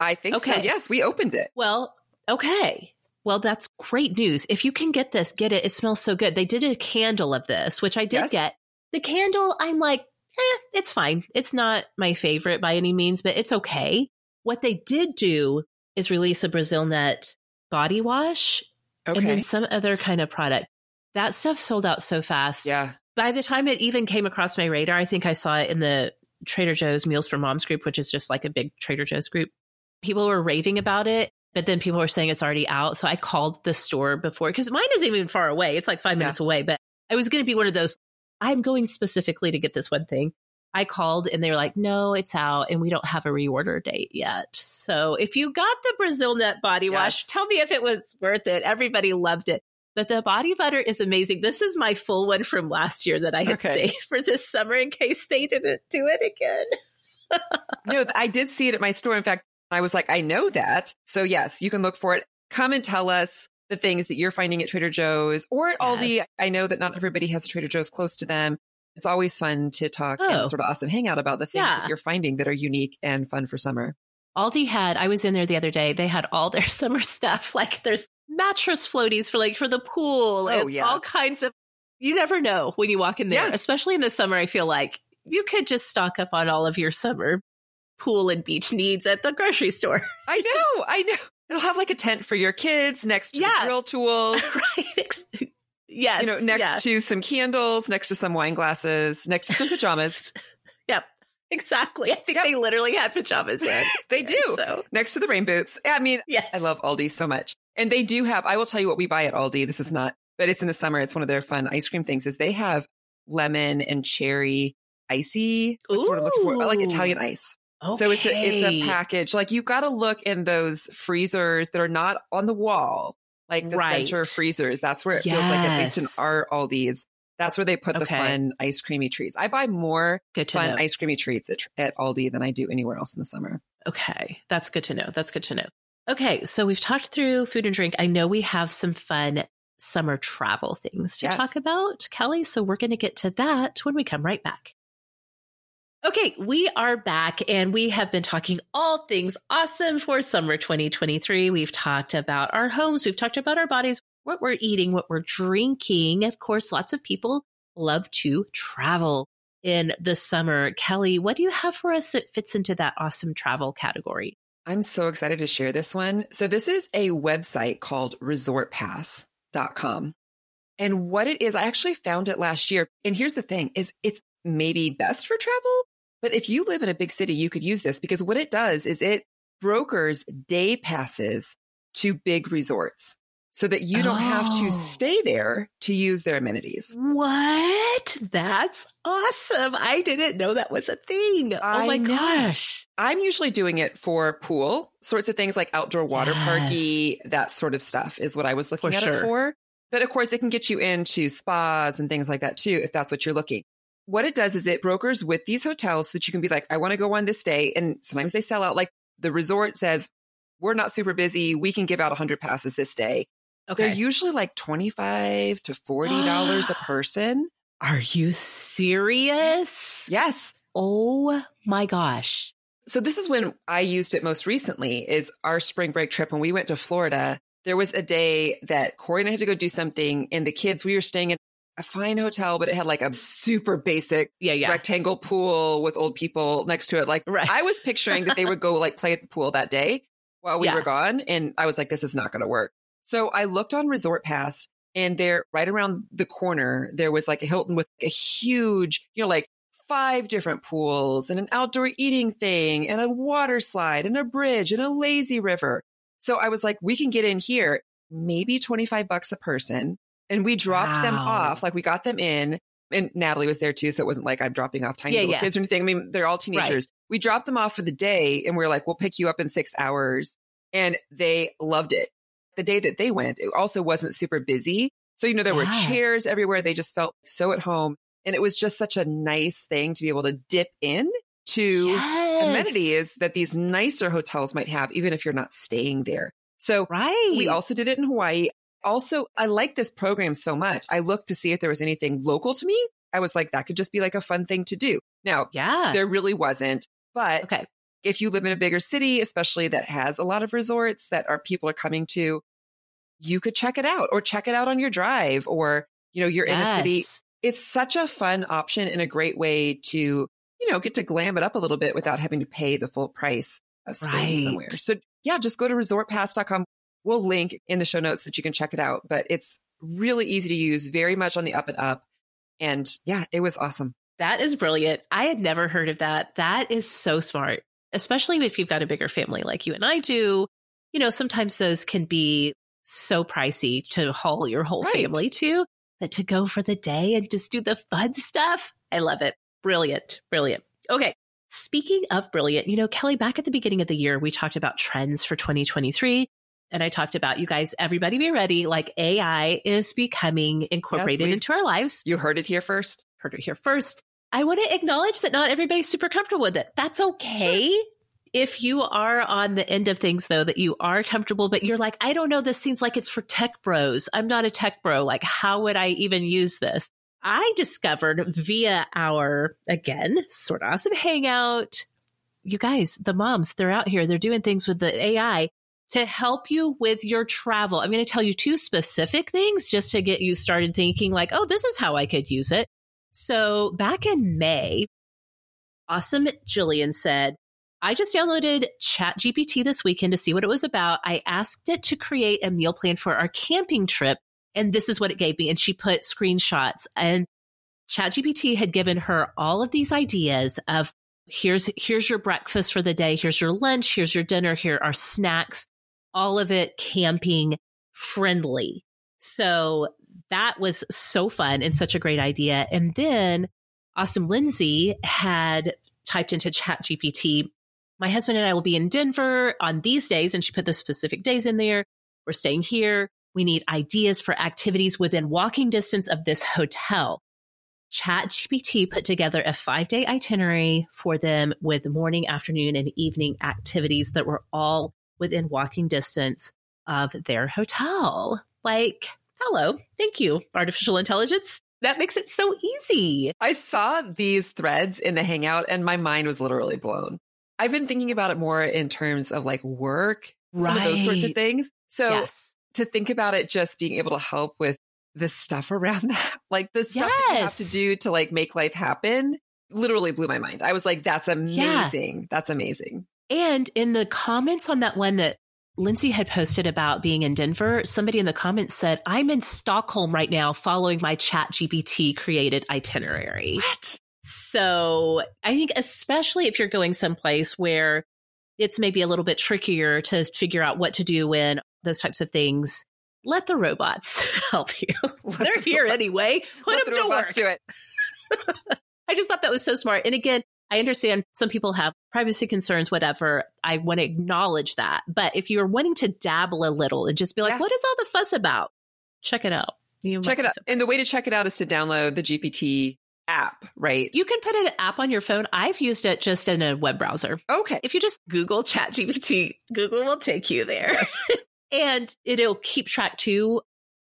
I think so. Okay. Yes, we opened it. Well, okay. Well, that's great news. If you can get this, get it. It smells so good. They did a candle of this, which I did Yes. get. The candle, I'm like, eh, it's fine. It's not my favorite by any means, but it's okay. What they did do is release a Brazil Nut body wash and then some other kind of product. That stuff sold out so fast. yeah. By the time it even came across my radar, I think I saw it in the Trader Joe's Meals for Moms group, which is just like a big Trader Joe's group. People were raving about it, but then people were saying it's already out. So I called the store before because mine isn't even far away. It's like five Yeah. minutes away, but I was going to be one of those. I'm going specifically to get this one thing. I called and they were like, no, it's out and we don't have a reorder date yet. So if you got the Brazil Nut body wash, tell me if it was worth it. Everybody loved it. But the body butter is amazing. This is my full one from last year that I had Okay. saved (laughs) for this summer in case they didn't do it again. (laughs) no, I did see it at my store. In fact, I was like, I know that. So yes, you can look for it. Come and tell us the things that you're finding at Trader Joe's or at Aldi. I know that not everybody has a Trader Joe's close to them. It's always fun to talk Oh. and Sorta Awesome hangout about the things Yeah. that you're finding that are unique and fun for summer. Aldi had, I was in there the other day, they had all their (laughs) summer stuff. Like there's mattress floaties for like for the pool Oh, and yeah. all kinds of, you never know when you walk in there, Yes. especially in the summer. I feel like you could just stock up on all of your summer pool and beach needs at the grocery store. (laughs) I know, I know. It'll have like a tent for your kids next to Yeah. the grill tools, (laughs) right. Yes. you know, next to some candles, next to some wine glasses, next to some pajamas. (laughs) Yep. Exactly. I think Yep. they literally had pajamas in. (laughs) they do. So, Next to the rain boots. I mean, yes. I love Aldi so much. And they do have, I will tell you what we buy at Aldi. This is not, but it's in the summer. It's one of their fun ice cream things is they have lemon and cherry icy. What's what I'm looking for? I like Italian ice. Okay. So it's a, it's a package. Like you've got to look in those freezers that are not on the wall, like the Right. center freezers. That's where it feels like, at least in our Aldi's, that's where they put the Okay. fun ice creamy treats. I buy more Good fun know. ice creamy treats at, at Aldi than I do anywhere else in the summer. Okay. That's good to know. That's good to know. Okay. So we've talked through food and drink. I know we have some fun summer travel things to Yes. talk about, Kelly. So we're going to get to that when we come right back. Okay, we are back and we have been talking all things awesome for summer 2023. We've talked about our homes, we've talked about our bodies, what we're eating, what we're drinking. Of course, lots of people love to travel in the summer. Kelly, what do you have for us that fits into that awesome travel category? I'm so excited to share this one. So this is a website called resortpass.com. And what it is, I actually found it last year. And here's the thing is it's maybe best for travel, but if you live in a big city, you could use this because what it does is it brokers day passes to big resorts so that you don't have Oh. to stay there to use their amenities. What? That's awesome. I didn't know that was a thing. Oh I oh my know. gosh. I'm usually doing it for pool sorts of things like outdoor water Yes. parky, that sort of stuff is what I was looking For at sure. it for. But of course, it can get you into spas and things like that too, if that's what you're looking. What it does is it brokers with these hotels so that you can be like, I want to go on this day. And sometimes they sell out. Like the resort says, we're not super busy. We can give out 100 passes this day. Okay. They're usually like 25 to $40 a (gasps) person. Are you serious? Yes. Oh my gosh. So this is when I used it most recently is our spring break trip when we went to Florida. There was a day that Corey and I had to go do something and the kids, we were staying in a fine hotel, but it had like a super basic Yeah, yeah. rectangle pool with old people next to it. Like Right. I was picturing that they would go like play at the pool that day while we Yeah. were gone. And I was like, this is not going to work. So I looked on Resort Pass and there right around the corner, there was like a Hilton with a huge, you know, like five different pools and an outdoor eating thing and a water slide and a bridge and a lazy river. So I was like, we can get in here, maybe 25 bucks a person. And we dropped them off. Like we got them in and Natalie was there too. So it wasn't like I'm dropping off tiny Yeah, little yeah. kids or anything. I mean, they're all teenagers. We dropped them off for the day and we are like, we'll pick you up in six hours. And they loved it. The day that they went, it also wasn't super busy. So, you know, there were chairs everywhere. They just felt so at home. And it was just such a nice thing to be able to dip in to Yes. amenities that these nicer hotels might have, even if you're not staying there. So Right. we also did it in Hawaii. Also, I like this program so much. I looked to see if there was anything local to me. I was like, that could just be like a fun thing to do. Now, yeah. there really wasn't, but Okay. if you live in a bigger city, especially that has a lot of resorts that our people are coming to, you could check it out or check it out on your drive or, you know, you're in a city. It's such a fun option and a great way to, you know, get to glam it up a little bit without having to pay the full price of staying Right. somewhere. So yeah, just go to resortpass.com. We'll link in the show notes so that you can check it out, but it's really easy to use, very much on the up and up. And yeah, it was awesome. That is brilliant. I had never heard of that. That is so smart, especially if you've got a bigger family like you and I do. You know, sometimes those can be so pricey to haul your whole Right. family to, but to go for the day and just do the fun stuff, I love it. Brilliant. Brilliant. Okay. Speaking of brilliant, you know, Kelly, back at the beginning of the year, we talked about trends for 2023. And I talked about you guys, everybody be ready. Like AI is becoming incorporated we- into our lives You heard it here first. heard it here first. I want to acknowledge that not everybody's super comfortable with it. That's okay. if you are on the end of things though that you are comfortable, but you're like, I don't know, this seems like it's for tech bros. I'm not a tech bro. Like, how would I even use this? I discovered via our, again, Sorta Awesome hangout. You guys, the moms, they're out here. They're doing things with the AI to help you with your travel. I'm going to tell you two specific things just to get you started thinking like, oh, this is how I could use it. So back in May, awesome Jillian said, I just downloaded ChatGPT this weekend to see what it was about. I asked it to create a meal plan for our camping trip and this is what it gave me. And she put screenshots and ChatGPT had given her all of these ideas of here's, here's your breakfast for the day. Here's your lunch. Here's your dinner. Here are snacks, all of it camping friendly. So that was so fun and such a great idea. And then Awesome Lindsay had typed into ChatGPT, my husband and I will be in Denver on these days. And she put the specific days in there. We're staying here. We need ideas for activities within walking distance of this hotel. ChatGPT put together a five day itinerary for them with morning, afternoon, and evening activities that were all within walking distance of their hotel. Like, hello, thank you, artificial intelligence. That makes it so easy. I saw these threads in the Hangout and my mind was literally blown. I've been thinking about it more in terms of like work, right. some of those sorts of things. So yes to think about it just being able to help with the stuff (laughs) around that, like the stuff yes. that you have to do to like make life happen literally blew my mind. I was like, that's amazing. Yeah. That's amazing. And in the comments on that one that Lindsay had posted about being in Denver, somebody in the comments said, I'm in Stockholm right now following my ChatGPT created itinerary. What? So I think especially if you're going someplace where it's maybe a little bit trickier to figure out what to do when those types of things. Let the robots (laughs) help you. Let They're the here anyway. Put them the to work. Do it. (laughs) I just thought that was so smart. And again, I understand some people have privacy concerns, whatever. I want to acknowledge that. But if you're wanting to dabble a little and just be like, yeah. what is all the fuss about? Check it out. You check it out. And the way to check it out is to download the GPT app, right? You can put an app on your phone. I've used it just in a web browser. Okay. If you just Google ChatGPT, Google will take you there. (laughs) and it'll keep track too.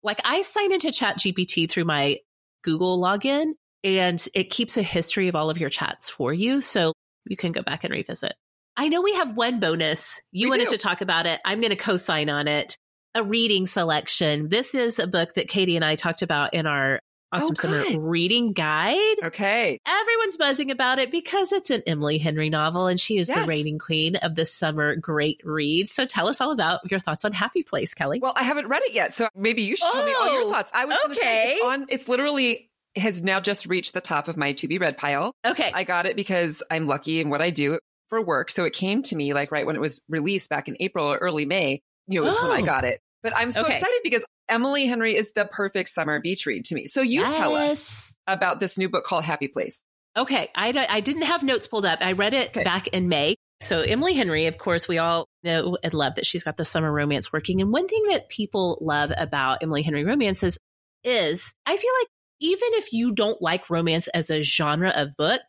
Like I sign into ChatGPT through my Google login and it keeps a history of all of your chats for you. So you can go back and revisit. I know we have one bonus. You we wanted do. to talk about it. I'm going to co sign on it. A reading selection. This is a book that Katie and I talked about in our Awesome oh, Summer Reading Guide. Okay. Everyone's buzzing about it because it's an Emily Henry novel and she is yes. the reigning queen of the summer great read. So tell us all about your thoughts on Happy Place, Kelly. Well, I haven't read it yet. So maybe you should oh, tell me all your oh, thoughts. I was okay. Say, it's, on, it's literally has now just reached the top of my to be read pile. Okay. I got it because I'm lucky in what I do for work. So it came to me like right when it was released back in April or early May, you know, was oh. when I oh. got it. But I'm so okay. excited because Emily Henry is the perfect summer beach read to me. So you yes. tell us about this new book called Happy Place. Okay. I, I didn't have notes pulled up. I read it okay. back in May. So Emily Henry, of course, we all know and love that she's got the summer romance working. And one thing that people love about Emily Henry romances is I feel like even if you don't like romance as a genre of book,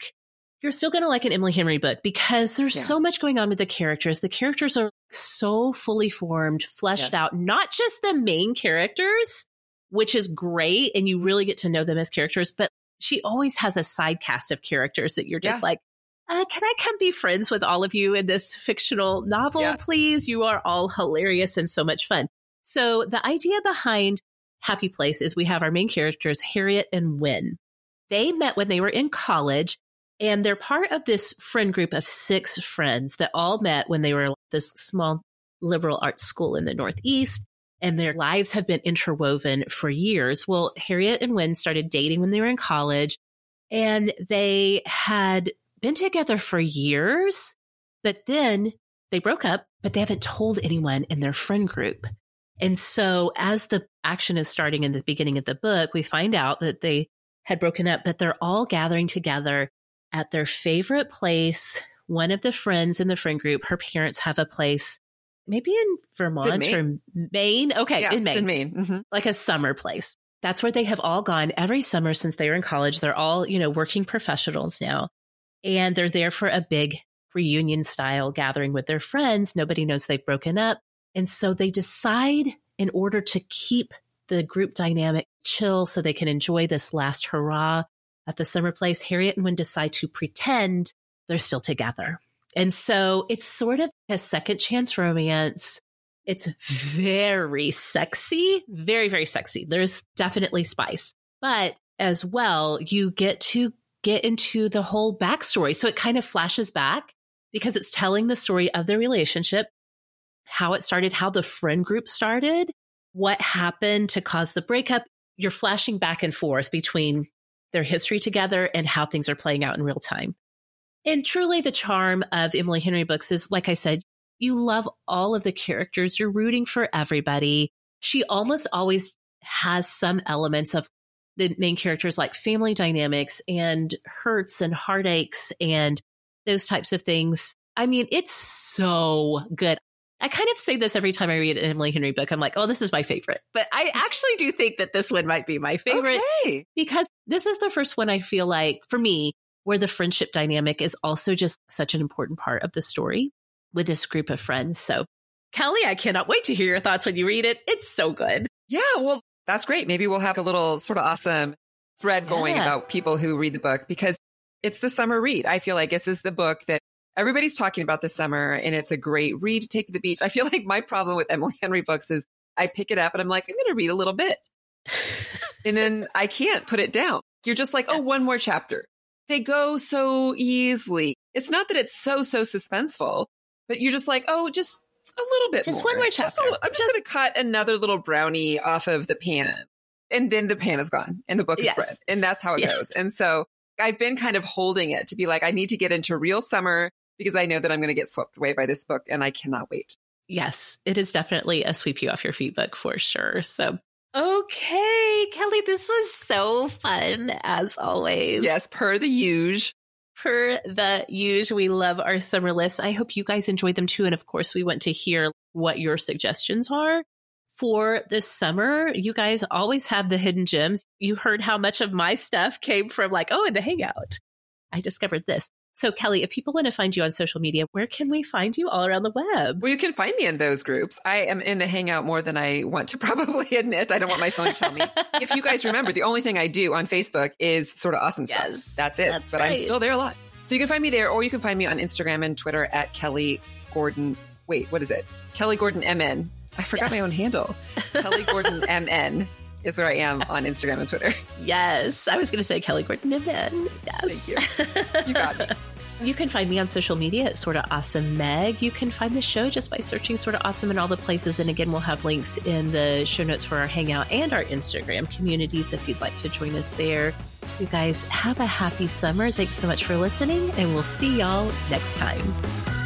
you're still going to like an Emily Henry book because there's yeah. so much going on with the characters. The characters are so fully formed, fleshed yes. out, not just the main characters, which is great. And you really get to know them as characters, but she always has a side cast of characters that you're just yeah. like, uh, can I come be friends with all of you in this fictional novel, yeah. please? You are all hilarious and so much fun. So the idea behind Happy Place is we have our main characters, Harriet and Win. They met when they were in college and they're part of this friend group of six friends that all met when they were at this small liberal arts school in the Northeast. And their lives have been interwoven for years. Well, Harriet and Win started dating when they were in college and they had been together for years, but then they broke up, but they haven't told anyone in their friend group. And so as the action is starting in the beginning of the book, we find out that they had broken up, but they're all gathering together at their favorite place. One of the friends in the friend group, her parents have a place, maybe in Vermont in or Maine. Okay, yeah, in Maine. in Maine. Mm-hmm. Like a summer place. That's where they have all gone every summer since they were in college. They're all, you know, working professionals now. And they're there for a big reunion style gathering with their friends. Nobody knows they've broken up. And so they decide in order to keep the group dynamic chill so they can enjoy this last hurrah at the summer place, Harriet and Win decide to pretend they're still together. And so it's sort of a second chance romance. It's very sexy, very, very sexy. There's definitely spice, but as well, you get to get into the whole backstory. So it kind of flashes back because it's telling the story of the relationship, how it started, how the friend group started, what happened to cause the breakup. You're flashing back and forth between their history together and how things are playing out in real time. And truly, the charm of Emily Henry books is, like I said, you love all of the characters. You're rooting for everybody. She almost always has some elements of the main characters like family dynamics and hurts and heartaches and those types of things. I mean, it's so good. I kind of say this every time I read an Emily Henry book. I'm like, oh, this is my favorite. But I actually do think that this one might be my favorite Okay. because this is the first one I feel like, for me, where the friendship dynamic is also just such an important part of the story with this group of friends. So, Kelly, I cannot wait to hear your thoughts when you read it. It's so good. Yeah, well, that's great. Maybe we'll have a little Sorta Awesome thread going Yeah. about people who read the book because it's the summer read. I feel like this is the book that everybody's talking about this summer and it's a great read to take to the beach. I feel like my problem with Emily (laughs) Henry books is I pick it up and I'm like, I'm going to read a little bit. and then I can't put it down. You're just like, oh, Yes. one more chapter. They go so easily. It's not that it's so, so suspenseful, but you're just like, oh, just a little bit Just more. one more Just a chapter. little- I'm just, Just- going to cut another little brownie off of the pan. And then the pan is gone and the book Yes. is read. And that's how it Yes. goes. And so I've been kind of holding it to be like, I need to get into real summer because I know that I'm going to get swept away by this book and I cannot wait. Yes, it is definitely a sweep you off your feet book for sure. So, okay, Kelly, this was so fun as always. Yes, per the usual. Per the usual, we love our summer lists. I hope you guys enjoyed them too. And of course, we want to hear what your suggestions are for this summer. You guys always have the hidden gems. You heard how much of my stuff came from like, oh, in the hangout. I discovered this. So, Kelly, if people want to find you on social media, where can we find you all around the web? Well, you can find me in those groups. I am in the hangout more than I want to (laughs) probably admit. I don't want my phone to tell me. if you guys remember, the only thing I do on Facebook is Sorta Awesome Yes, stuff. That's it. that's but I'm still there a lot. So you can find me there, or you can find me on Instagram and Twitter at Kelly Gordon. Wait, what is it? Kelly Gordon MN. I forgot Yes. my own handle. Kelly Gordon (laughs) MN is where I am on Instagram and Twitter. Yes, I was going to say Kelly Gordon Niven. Yes. Thank you. You got me. You can find me on social media at Sorta Awesome Meg. You can find the show just by searching Sorta Awesome in all the places. And again, we'll have links in the show notes for our Hangout and our Instagram communities if you'd like to join us there. You guys have a happy summer. Thanks so much for listening, and we'll see y'all next time.